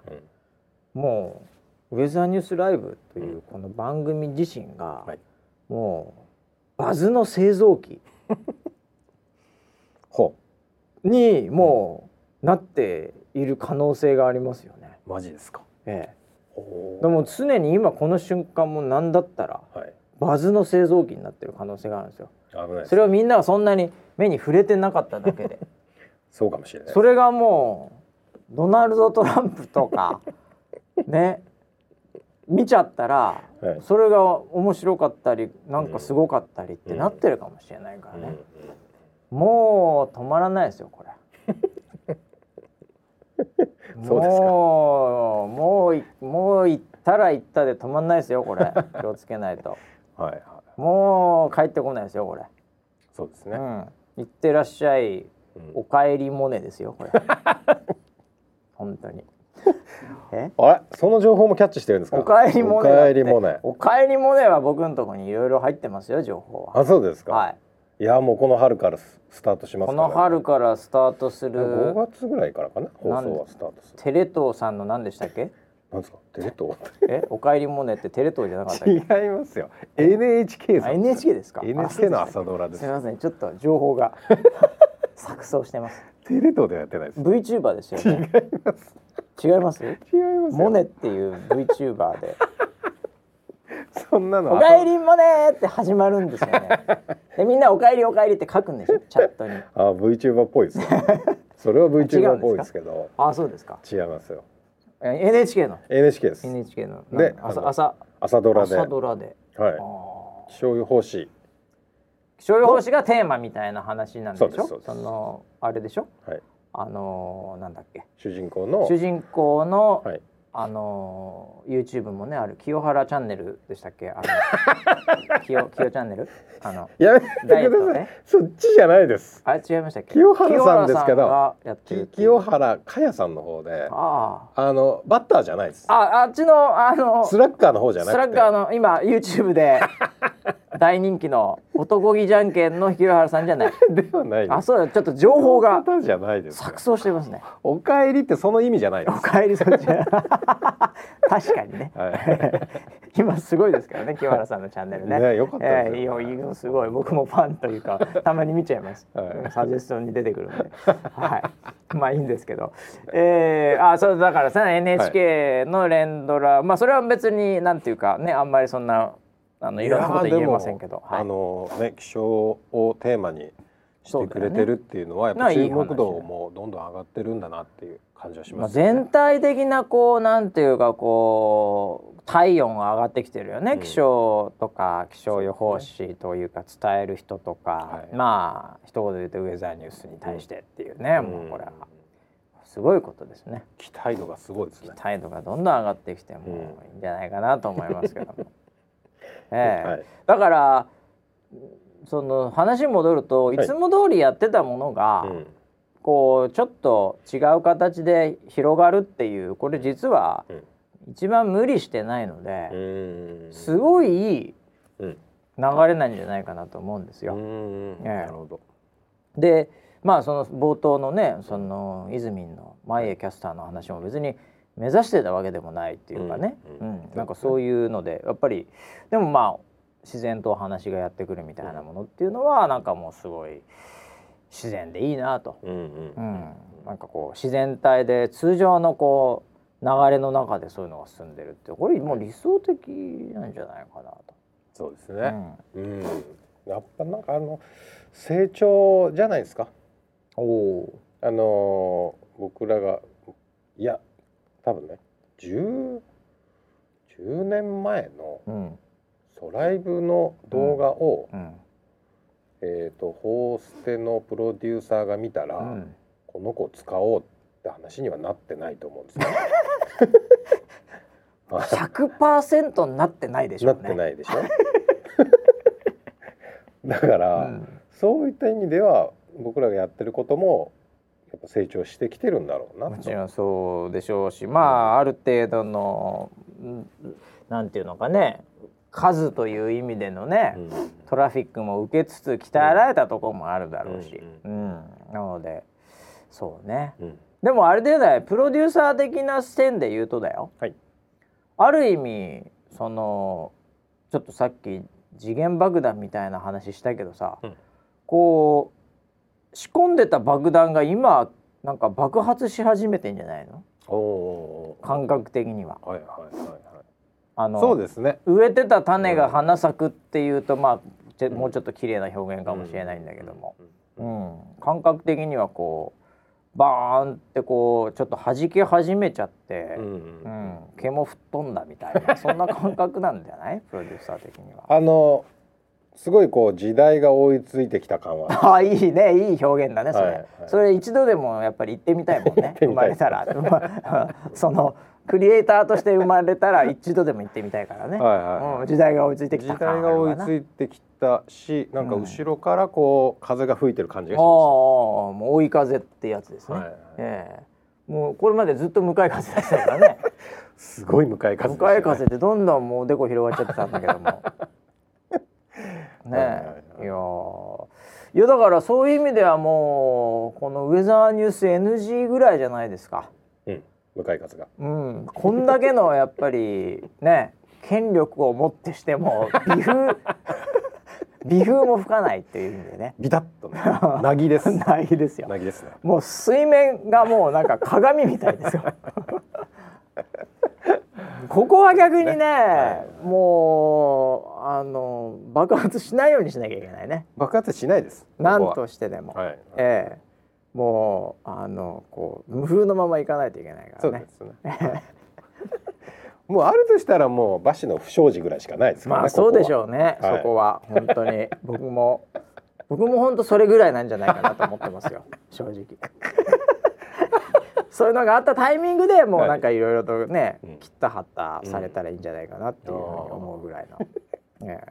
うん。もうウェザーニュースライブというこの番組自身が、はい。もうバズの製造機 ほにもうなっている可能性がありますよね。うマジですか？ええ、ほでも常に今この瞬間も何だったらはい。バズの製造機になってる可能性があるんですよ。危ないそれをみんながそんなに目に触れてなかっただけで。そうかもしれない。それがもうドナルド・トランプとか ね見ちゃったら、はい。それが面白かったりなんかすごかったりってなってるかもしれないからうんね、もう止まらないですよこれ。そうですか。もうもういもう行ったら行ったで止まんないですよこれ。気をつけないと。はいはい。もう帰ってこないですよこれ、そうですね。うん、行ってらっしゃいうん。おかえりモネですよこれ。本当に。え？あれ？その情報もキャッチしてるんですか？おかえりモネおかえりモネ。おかえりモネは僕のところにいろいろ入ってますよ情報は。あそうですか。はいいやもうこの春からススタートしますこから、の春からスタートす5る月ぐらいからかな？放送はスタートする。テレ東さんの何でしたっけ？なんですか？テレ東えおかえりモネってテレ東じゃなかったっ違けいますよ。NHK あさん NHK ですか？NHK の朝ドラです。すみません。ちょっと情報が 錯綜してます。テレ東ではやってないです。VTuber ですよね。違います。違います？違いますよ。モネっていう VTuber で そんなのおかえりもねーって始まるんですよね。でみんなおかえりおかえりって書くんでしょ？チャットに。あ VTuber っぽいですね。それは VTuber っぽいですけど。あそうですか。違いますよ。え NHK の？NHK です。NHK の。で朝朝朝ドラで。朝ドラで。はい。気象予報士気象予報士がテーマみたいな話なんでしょ？そのあれでしょ？はい。あのーなんだっけ？主人公の。主人公の、はいあのー YouTube もねある清原チャンネルでしたっけ？あの 清清チャンネル？あのやめてください。トね。そっちじゃないです。あれ違いましたっけ？清原さんですけど清原かやさんの方でああのバッターじゃないです。あああっちのあのスラッガーの方じゃなくて。スラッガーの今 YouTube で 大人気の男気じゃんけんの清原さんじゃない。ではないあそうだちょっと情報が方じゃないです。錯綜してますね。おかえりってその意味じゃないでおす。かえりそっち。確かにね。はい。今すごいですからね清原さんのチャンネルね。ねよかったですよ。えーいやいいのすごい。僕もファンというかたまに見ちゃいます、はい。サジェストに出てくるんで。はい。まあいいんですけど。えー、あそうだからさ NHK の連ドラ、まあそれは別になんていうかねあんまりそんなあのいろんなこと言えませんけど、はい。あのね気象をテーマにしてくれてるっていうのはやっぱ注目度もどんどん上がってるんだなっていう感じはしますよね、全体的なこうなんていうかこう体温が上がってきてるよね、うん。気象とか気象予報士というか伝える人とか、はい。まあ一言で言うとウェザーニュースに対してっていうね、うん。もうこれはすごいことですね。期待度がすごいですね。態度がどんどん上がってきてもいいんじゃないかなと思いますけども、ええ。はい。だからその話戻るとい。つも通りやってたものが、うん。こうちょっと違う形で広がるっていうこれ実はうん。一番無理してないので、うん。すごいいいうん。流れなんじゃないかなと思うんですよ。なるほど。でまあその冒頭のねその泉の前江キャスターの話も別に目指してたわけでもないっていうかね、ううんんなんかそういうのでやっぱりでもまあ自然とお話がやってくるみたいなものっていうのはなんかもうすごい自然でいいなと。うんうんうん、なんかこう自然体で通常のこう流れの中でそういうのが進んでるってこれもう理想的なんじゃないかなと。そうですうね。ん、うん。やっぱなんかあの成長じゃないですか？おおあのー僕らがいや多分ね10 10年前のー、うんソライブの動画を、うんえっ、とホーステのプロデューサーが見たら、うん、この子使おうって話にはなってないと思うんですよ。100%になってないでしょなうね。ってないでしょ。だから、うんそういった意味では僕らがやってることもやっぱ成長してきてるんだろうなと。もちろんそうでしょうしまあある程度のうんなんていうのかね数という意味でのね、うん。トラフィックも受けつつ鍛えられたところもあるだろうし、ううん。なのでそうね。うん。でもあれでだよプロデューサー的な視点で言うとだよ。はい。ある意味そのちょっとさっき次元爆弾みたいな話したけどさ、うん。こう仕込んでた爆弾が今なんか爆発し始めてんじゃないの？お。感覚的には。はいはいはいはい。あのそうですね。植えてた種が花咲くっていうと、まあもうちょっと綺麗な表現かもしれないんだけども、うん感覚的にはこうバーンってこうちょっと弾け始めちゃって、うんうんうん毛も吹っ飛んだみたいなそんな感覚なんじゃない？プロデューサー的には。あのすごいこう時代が追いついてきた感は。あいいね。いい表現だねそれ、はいはい。それ一度でもやっぱり言ってみたいもんね。生まれたら。そのクリエイターとして生まれたら一度でも言ってみたいからね、はいはいはい。うん時代が追いついてき時た感代が追いいついてきたし、なんか後ろからこう風が吹いてる感じがしああまもう追い風ってやつですね、はいはい。ええ。もうこれまでずっと向かい風でしたからね。す。すごい向かい風ね。向かい風ってどんどんもうおでこ広がっちゃってたんだけどもねはいはいはい。えいやー。いやだからそういう意味ではもうこのウェザーニュース NG ぐらいじゃないですか。うん、向かい風が。うん、こんだけのやっぱりね権力をもってしても微風 微風も吹かないっていう意味でね。ビタッとね、なぎです。ないですよ。なぎですね。もう水面がもうなんか鏡みたいですよここは逆にね、はもうあの爆発しないようにしなきゃいけないね。爆発しないです。なんことしてでも、こは。はい。ええ。もうあのこう無風のままいかないといけないからね。そうで。すね。もうあるとしたらもう馬氏の不祥事ぐらいしかないですからねまあそうでしうょうね、はい。そこは。本当に。僕も僕も本当それぐらいなんじゃないかなと思ってますよ。正直そういうのがあったタイミングでもうはい。なんかいろいろとね、うん。切った張ったされたらいいんじゃないかなっていうふうに思うぐらいの、ね。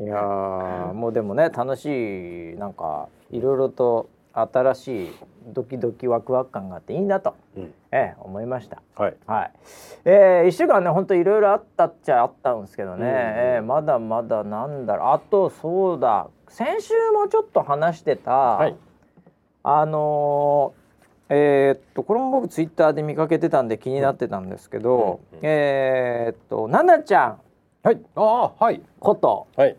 いやーもうでもね楽しいなんかいろいろと新しいドキドキワクワク感があっていいなと、うん。ええ思いました。はい。はい、えー、1週間ね本当いろいろあったっちゃあったんですけどね、うんうん。えーまだまだなんだろう。あとそうだ。先週もちょっと話してた、はい。あのーえーっとこれも僕ツイッターで見かけてたんで気になってたんですけど、うんうんえーっと奈々ちゃん。はい。ああはい。こと。はい。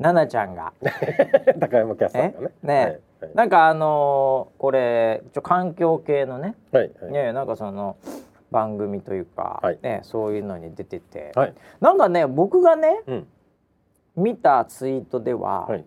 奈々ちゃんが。高山キャスターがね。え？ねなんかあのーこれちょ環境系のね。はいはい。ねなんかその番組というか、はい。ね、そういうのに出てて、はい。なんかね僕がねうん。見たツイートでは、はい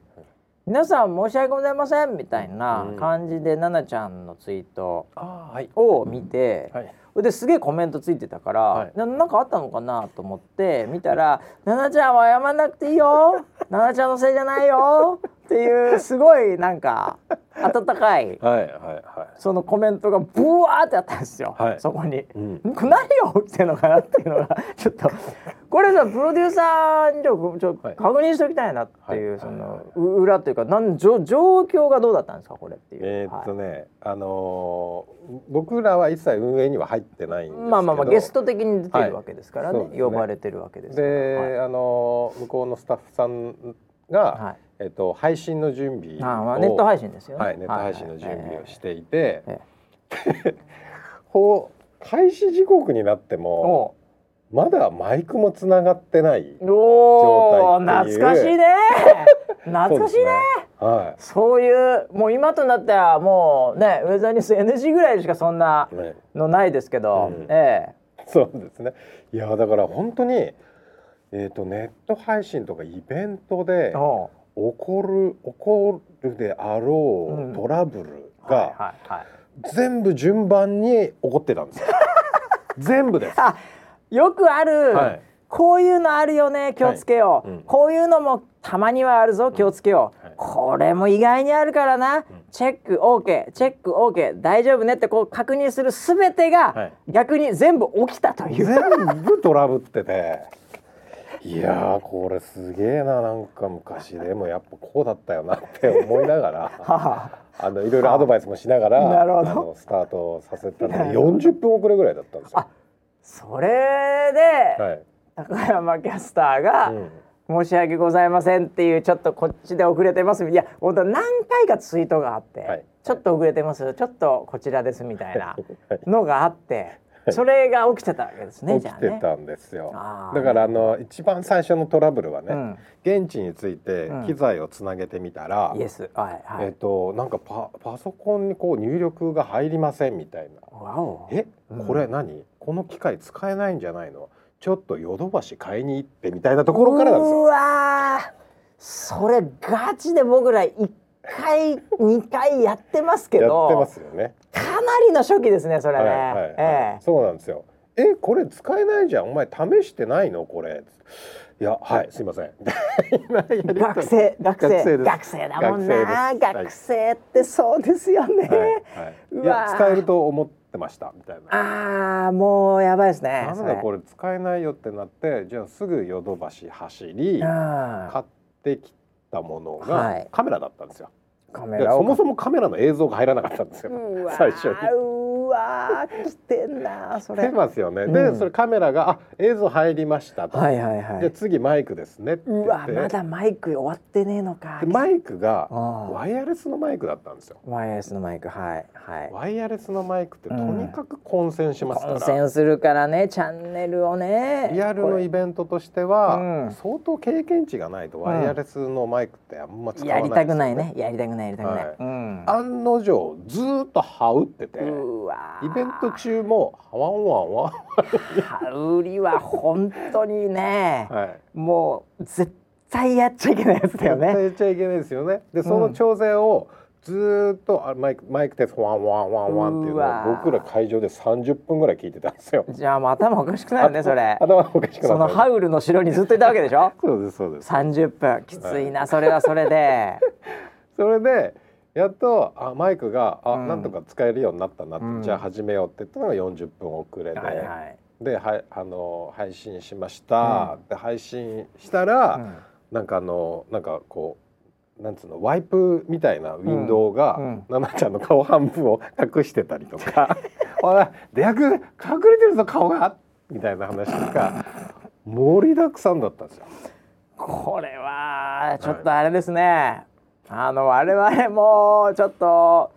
皆さん申し訳ございませんみたいなうん。感じで奈々ちゃんのツイートああはい。を見て、はい。ですげえコメントついてたから、はい。ななんかあったのかなと思って見たら「奈々ちゃんは謝んなくていいよ。奈々ちゃんのせいじゃないよ」っていうすごいなんか 温かいはいはいはそのコメントがブワーってあったんですよ、はい。そこに。いうん。何を起きてるのかなっていうのが ちょっと。これさプロデューサーにちょちょはい確認しておきたいなっていう、はい。そのう裏というかなん状状況がどうだったんですかこれっていう。えーっとはい。ねあのー僕らは一切運営には入ってないんですけど。まあまあまあゲスト的に出てはいるわけですからね,、ね。呼ばれてるわけですから。で、あの向こうのスタッフさんが、はいはいえっと配信の準備をあまあネット配信ですよね。はいネット配信の準備をて。していて、えほう開始時刻になっておもまだマイクもつながってない。状態っていう懐かしいね 懐かしいねはそういうもう今となってはもうねウェザーニュース NG ぐらいでしかそんな。い。ねのないですけど、うんえそうですね。いやだから本当にえっ、とネット配信とかイベントで起こる起こるであろうん。うトラブルが全部順番に起こってたんですよ。全部です。あよくある、はい。こういうのあるよね気をつけよう、はいうん。こういうのもたまにはあるぞ気をつけよう、はい。これも意外にあるからな、チェック OK チェック OK 大丈夫ねってこう確認するすべてが、はい。逆に全部起きたという。全部トラブってて。いやーこれすげえななんか昔で。もやっぱこうだったよなって思いながら。はああのいろいろアドバイスもしながらなるほど。あのスタートさせたのでなるほど40分遅れぐらいだったんですよ。あ。それで、はい。高山キャスターが、うん。申し訳ございませんっていうちょっとこっちで遅れてます。いや本当何回かツイートがあって、はい。ちょっと遅れてます。ちょっとこちらですみたいなはい。のがあってそれが起きてたわけですね起。きてたんですよ。だからあの一番最初のトラブルはね、うん。現地についてうん。機材をつなげてみたら。えっ、となんかパパソコンにこう入力が入りませんみたいな。え？うん。これ何、この機械使えないんじゃないの？ちょっとヨドバシ買いに行ってみたいなところからなんですうよ。わー。それガチで僕ら一回二回やってますけやってどますよね。かなりの初期ですねそれね。はいはいはい。ええ。そうなんですよ。えこれ使えないじゃん。お前試してないの？これ。いやはいすいません。学生学生学生だもんな。学生ってそうですよね、はいはい、使えると思ってましたみたいな。ああもうやばいですねなんだこれ使えないよってなってじゃあすぐヨドバシ走り買ってきたものはいがカメラだったんですよ。カメラそもそもカメラの映像が入らなかったんですよ最初に。うわー来てんなそれ出ますよね。うん。でそれカメラがあ映像入りましたと。はいはいはい。じゃあ次マイクですねうわまだマイク終わってねえのか。でマイクがワイヤレスのマイクだったんですよ。ワイヤレスのマイクはい。はい。ワイヤレスのマイクってとうん。にかく混戦しますから、混戦するからねチャンネルをね。リアルのイベントとしては、うん。相当経験値がないとワイヤレスのマイクってあんま使わないやりたくないね。やりたくないね入れたくない、はい。うん。案の定ずーっと羽打ってて。うわーイベント中もワンワンワンハウリは本当にね、はいもう絶対やっちゃいけないやつだよ絶対ね言っちゃいけないですよね。でその調整をずーっとあマイクマイクテスト one one one one っていうのを僕ら会場で30分ぐらい聞いてたんですよ。じゃあもう頭おかしくなるねそれ。頭がおかしくなその。ハウルの城にずっといたわけでしょ？そうですそうです。30分。きついなそれはそれで。それでやっとあマイクがあ、うん。なんとか使えるようになったなって、うん。じゃあ始めようって言ったのが40分遅れで、はいはい、ではいあの配信しました、で配信したら、うん。なんかあのなんかこうなんつうのワイプみたいなウィンドウが、うん。うん。奈々ちゃんの顔半分を隠してたりとか「おい出役隠れてるぞ顔が!」みたいな話とか 盛りだくさんだったんですよ。これはちょっとあれですね、あの我々もちょっと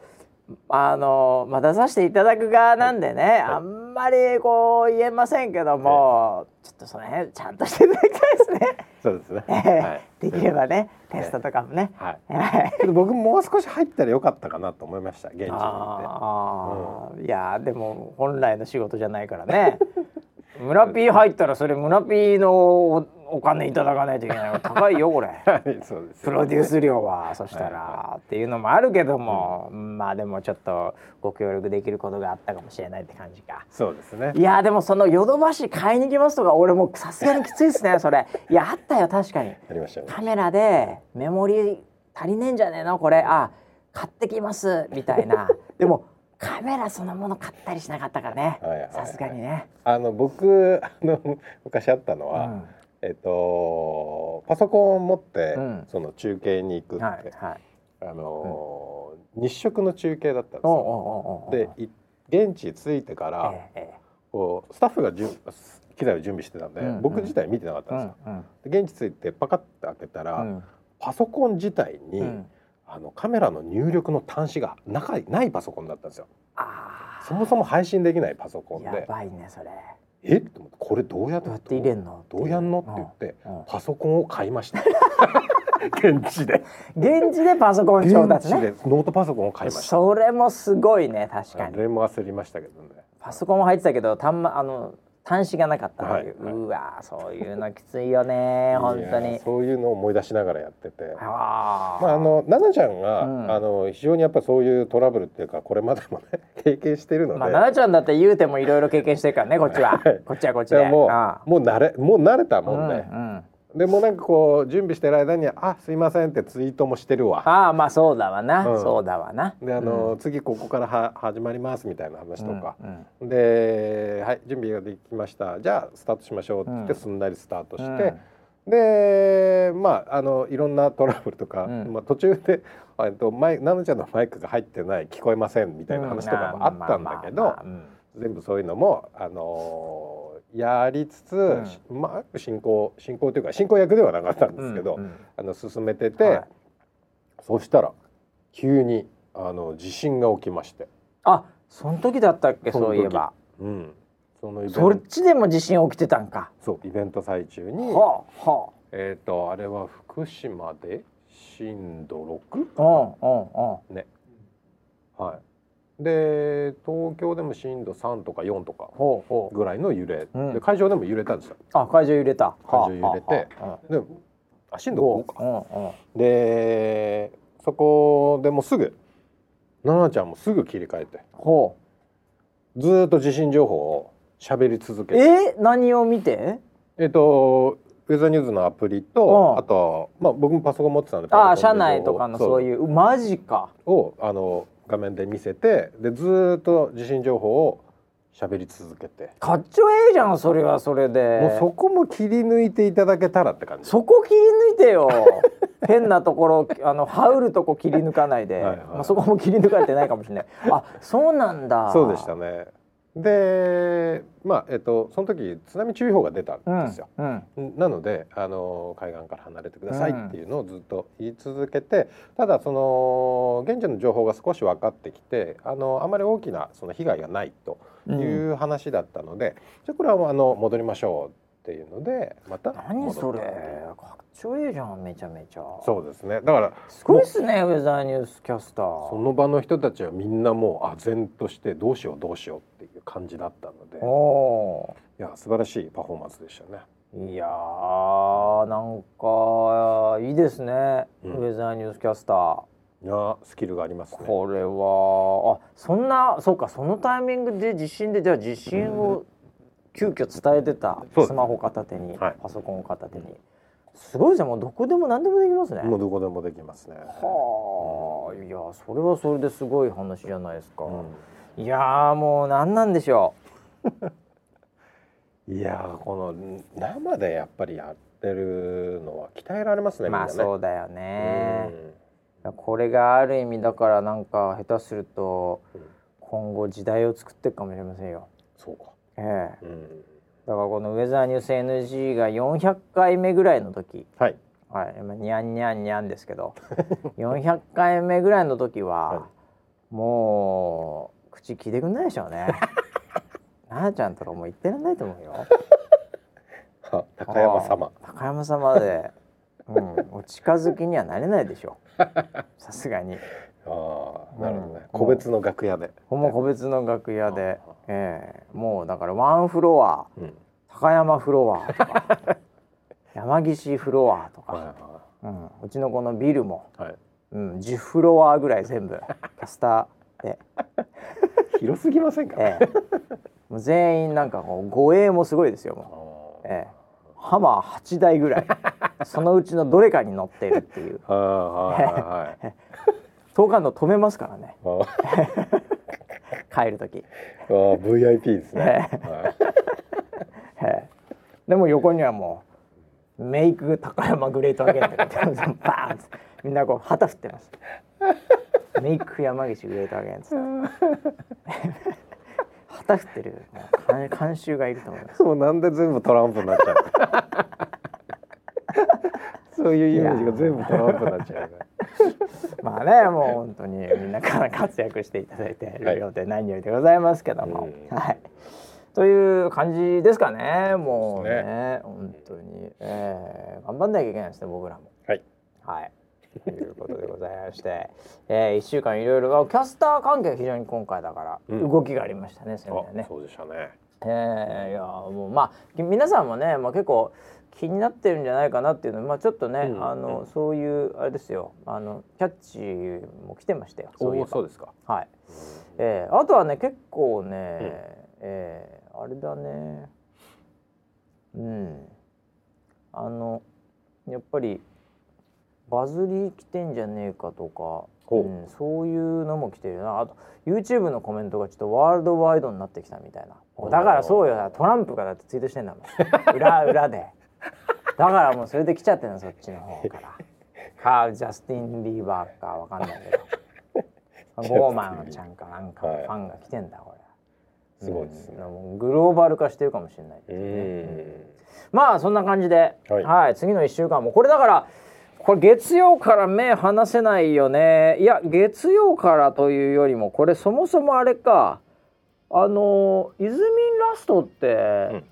あのまあ出させていただく側なんでね、あんまりこう言えませんけども、ちょっとその辺ちゃんとしていただきたいですね。そうですね。ええはいできればね、テストとかもね。はい。僕もう少し入ったらよかったかなと思いました現地に行って。あーいやでも本来の仕事じゃないからね 村 P 入ったらそれ村 P のおお金いただかないといけない高いよこれ はいそうです。プロデュース料はそしたらっていうのもあるけども、まあでもちょっとご協力できることがあったかもしれないって感じか。そうですねい。やでもそのヨドバシ買いに行きますとか俺もうさすがにきついですねそれ いやあったよ確かにありました。カメラでメモリ足りねえんじゃねえの？これあ買ってきますみたいな でもカメラそのもの買ったりしなかったからね。さすがにね、あの僕あの 昔あったのは、うん。えっとパソコンを持って、うん。その中継に行くって、はいはい。あのー日食の中継だったんですよ。でい現地着いてから、えええこうスタッフがじゅん機材を準備してたんで、うんうん。僕自体見てなかっえたんですよ。うん。で現地着いてパカッて開けたら、うん。パソコン自体に、うんあのカメラの入力の端子が中にないパソコンだったんですよ。そもそも配信できないパソコンやで、ばいねそれ。え？っと思って。これどうやって？どうやって入れんの？どうやんの？って言って、パソコンを買いました。現地で。現地でパソコン調達ね。でノートパソコンを買いました。それもすごいね確かに。あれも焦りましたけどね。パソコンも入ってたけど端,、ま、あの端子がなかったっていう、はいはい。うわそういうのきついよね 本当に。そういうのを思い出しながらやってて。あ。ーまああの奈々ちゃんが、うん。あの非常にやっぱそういうトラブルっていうかこれまでもね 経験しているので、まあ奈々ちゃんだって言うてもいろいろ経験してるからねこっちは。こっちはこっちで。でもあうもう慣れもう慣れたあもんで、うんうんでもなんかこう準備してる間に「あすいません」ってツイートもしてるわ。ああまあそうだわな、うん。そうだわな。であの、次ここからは始まりますみたいな話とか、うんうんで、はい、準備ができました。じゃあスタートしましょうって言ってうん。すんなりスタートして、でまああのいろんなトラブルとか、うん。まあ、途中でえっとちゃんのマイクが入ってない聞こえませんみたいな話とかもあったんだけど、全部そういうのも、あのーやりつつ、うん。まく進行進行というか進行役ではなかったんですけど、うんうんあの進めてて、はい。そしたら急にあの地震が起きまして、あその時だったっけそういえば。うん、そのそっちでも地震起きてたんか。そうイベント最中に、はあはえっ、とあれは福島で震度 6? あうんうんうん。ね。はいで東京でも震度3とか4とかぐらいの揺れ、うん。で会場でも揺れたんですよ。あ会場揺れた。会場揺れて。はあはであ震度あは5か。あうんうん。でそこでもうすぐ奈々ちゃんもすぐ切り替えて。ほずーっと地震情報を喋り続うけて。え？何を見て？えっとウェザーニューズのアプリうん。とあとまあ僕もパソコン持ってたんでああ社内とかのそういう。マジか。をあの画面で見せてでずーっと地震情報を喋り続けて。かっちょええじゃんそれはそれで。もうそこも切り抜いていただけたらって感じ。そこ切り抜いてよ。変なところあの羽織るとこ切り抜かないで。はいはい。まあ、そこも切り抜かれてないかもしれない。あそうなんだ。そうでしたねでまあえっとその時津波注意報が出たうんんですよ、うんなのであの海岸から離れてくださいっていうのをずっと言い続けて、ただその現地の情報が少し分かってきてあのあまり大きなその被害がないとうん。いう話だったので、じゃあこれはあの戻りましょうっていうのでまた何それ。かっちょいいじゃんめちゃめちゃ。そうですね。だからすごいっすねウェザーニュースキャスタそーの場の人たちはみんなもう唖然としてどうしようどうしようっていう感じだったので。おいや素晴らしいパフォーマンスでしたね。ーいやーなんかいいですね、うん。ウェザーニュースキャスター。いやスキルがありますね。これはあそんなそうかそのタイミングで地震でじゃあ地震を急遽伝えてたスマホ片手に、はい。パソコン片手に。すごいですねもうどこでも何でもできますね。もうどこでもできますね。はあ。いやそれはそれですごい話じゃないですか、うん。いやーもう何なんでしょ いやーこの生でやっぱりやってるのは鍛えられますう、ね。まあそうだよね、これがある意味だからなんか下手するとうん。今後時代を作っていくかもしれませんよ。そうか。ええ。うん。だからこのウェザーニュース NG が400回目ぐらいの時。はい。はい、まあにゃんにゃんにゃんですけど。400回目ぐらいの時は、はもう口聞いてくんないでしょうね。なあちゃんとかもう言ってらんないと思うよ。は高山様。高山様で、うん、お近づきにはなれないでしょう。さすがにああなるほどね。うん個別の楽屋で。ほんま個別の楽屋で。ええ。もうだからワンフロア。うん。高山フロアとか。山岸フロアとか、はうん、うちのこのビルも。いはい。はい。うん、10フロアぐらい全部。キャスターで、広すぎませんか？ええ、もう全員なんかこう護衛もすごいですよもう、ええ、ハマー8台ぐらい。そのうちのどれかに乗っているっていう。はいはいはい。東海道止めますからね。帰る時、あー VIP ですね。でも横にはもうメイク高山グレートアゲンって バーンってみんなこう旗振ってます。メイク山岸グレートアゲンツ旗振ってる監修がいると思います。もうなんで全部トランプになっちゃうそういうイメージが全部トランプになっちゃうまあねもう本当にみんなから活躍していただいているようで何よりでございますけども、うん。はい。という感じですかね。もうねで本当に、えー、頑張んなきゃいけないですね僕らも。はい。はい。ということでございまして、えー、1週間いろいろあキャスター関係非常に今回だからうん。動きがありましたね、そういう意味ではね。あそうでしたね。えー、いやもうまあ皆さんもね、まあ、結構気になってるんじゃないかなっていうのまあちょっとね、うんあのそういうあれですよ。あのキャッチも来てましたよそういそうですか。はい、えー、あとはね結構ね、えーあれだね。うん。あのやっぱりバズり来てんじゃねえかとか、ほう。うん、そういうのも来てるな。あと YouTube のコメントがちょっとワールドワイドになってきたみたいな。だからそうよ。トランプがだってツイートしてんだもん。裏裏で。だからもうそれで来ちゃってるのそっちの方から。かジャスティン・ビーバーかわかんないけど。ゴーマンちゃんかなんかフはい。ァンが来てんだこれ。すごいですね。グローバル化してるかもしれないですうね。ん。まあそんな感じで、は、はい。い次の1週間も。これだからこれ月曜から目離せないよね。いや月曜からというよりもこれそもそもあれか。あのイズミンラストって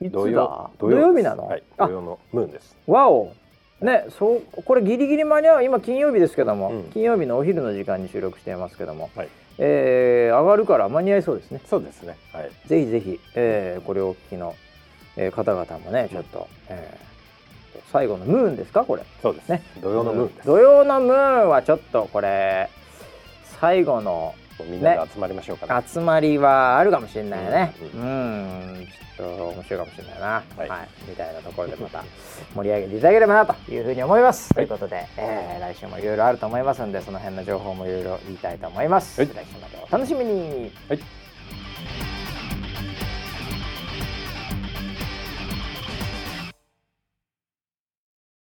いつだ、土曜土曜日なの、はい。あ。土曜のムーンです。わお。ねそうこれギリギリ間に合う今金曜日ですけども、うん。金曜日のお昼の時間に収録していますけども、はい。えー上がるから間に合いそうですね。そうですね。はい。ぜひぜひ、えーこれをお聞きの、えー方々もねちょっと、えー最後のムーンですかこれ。そうです。ね。土曜のムーンです。土曜のムーンはちょっとこれ最後のみんなで集まりましょうかね集まりはあるかもしれないね。う、うんちょっと面白いかもしれないな、はい。はい。みたいなところでまた 盛り上げていただければなというふうに思います、ということで、えー来週もいろいろあると思いますんでその辺の情報もいろいろ言いたいと思います、はい。来週までお楽しみに。はい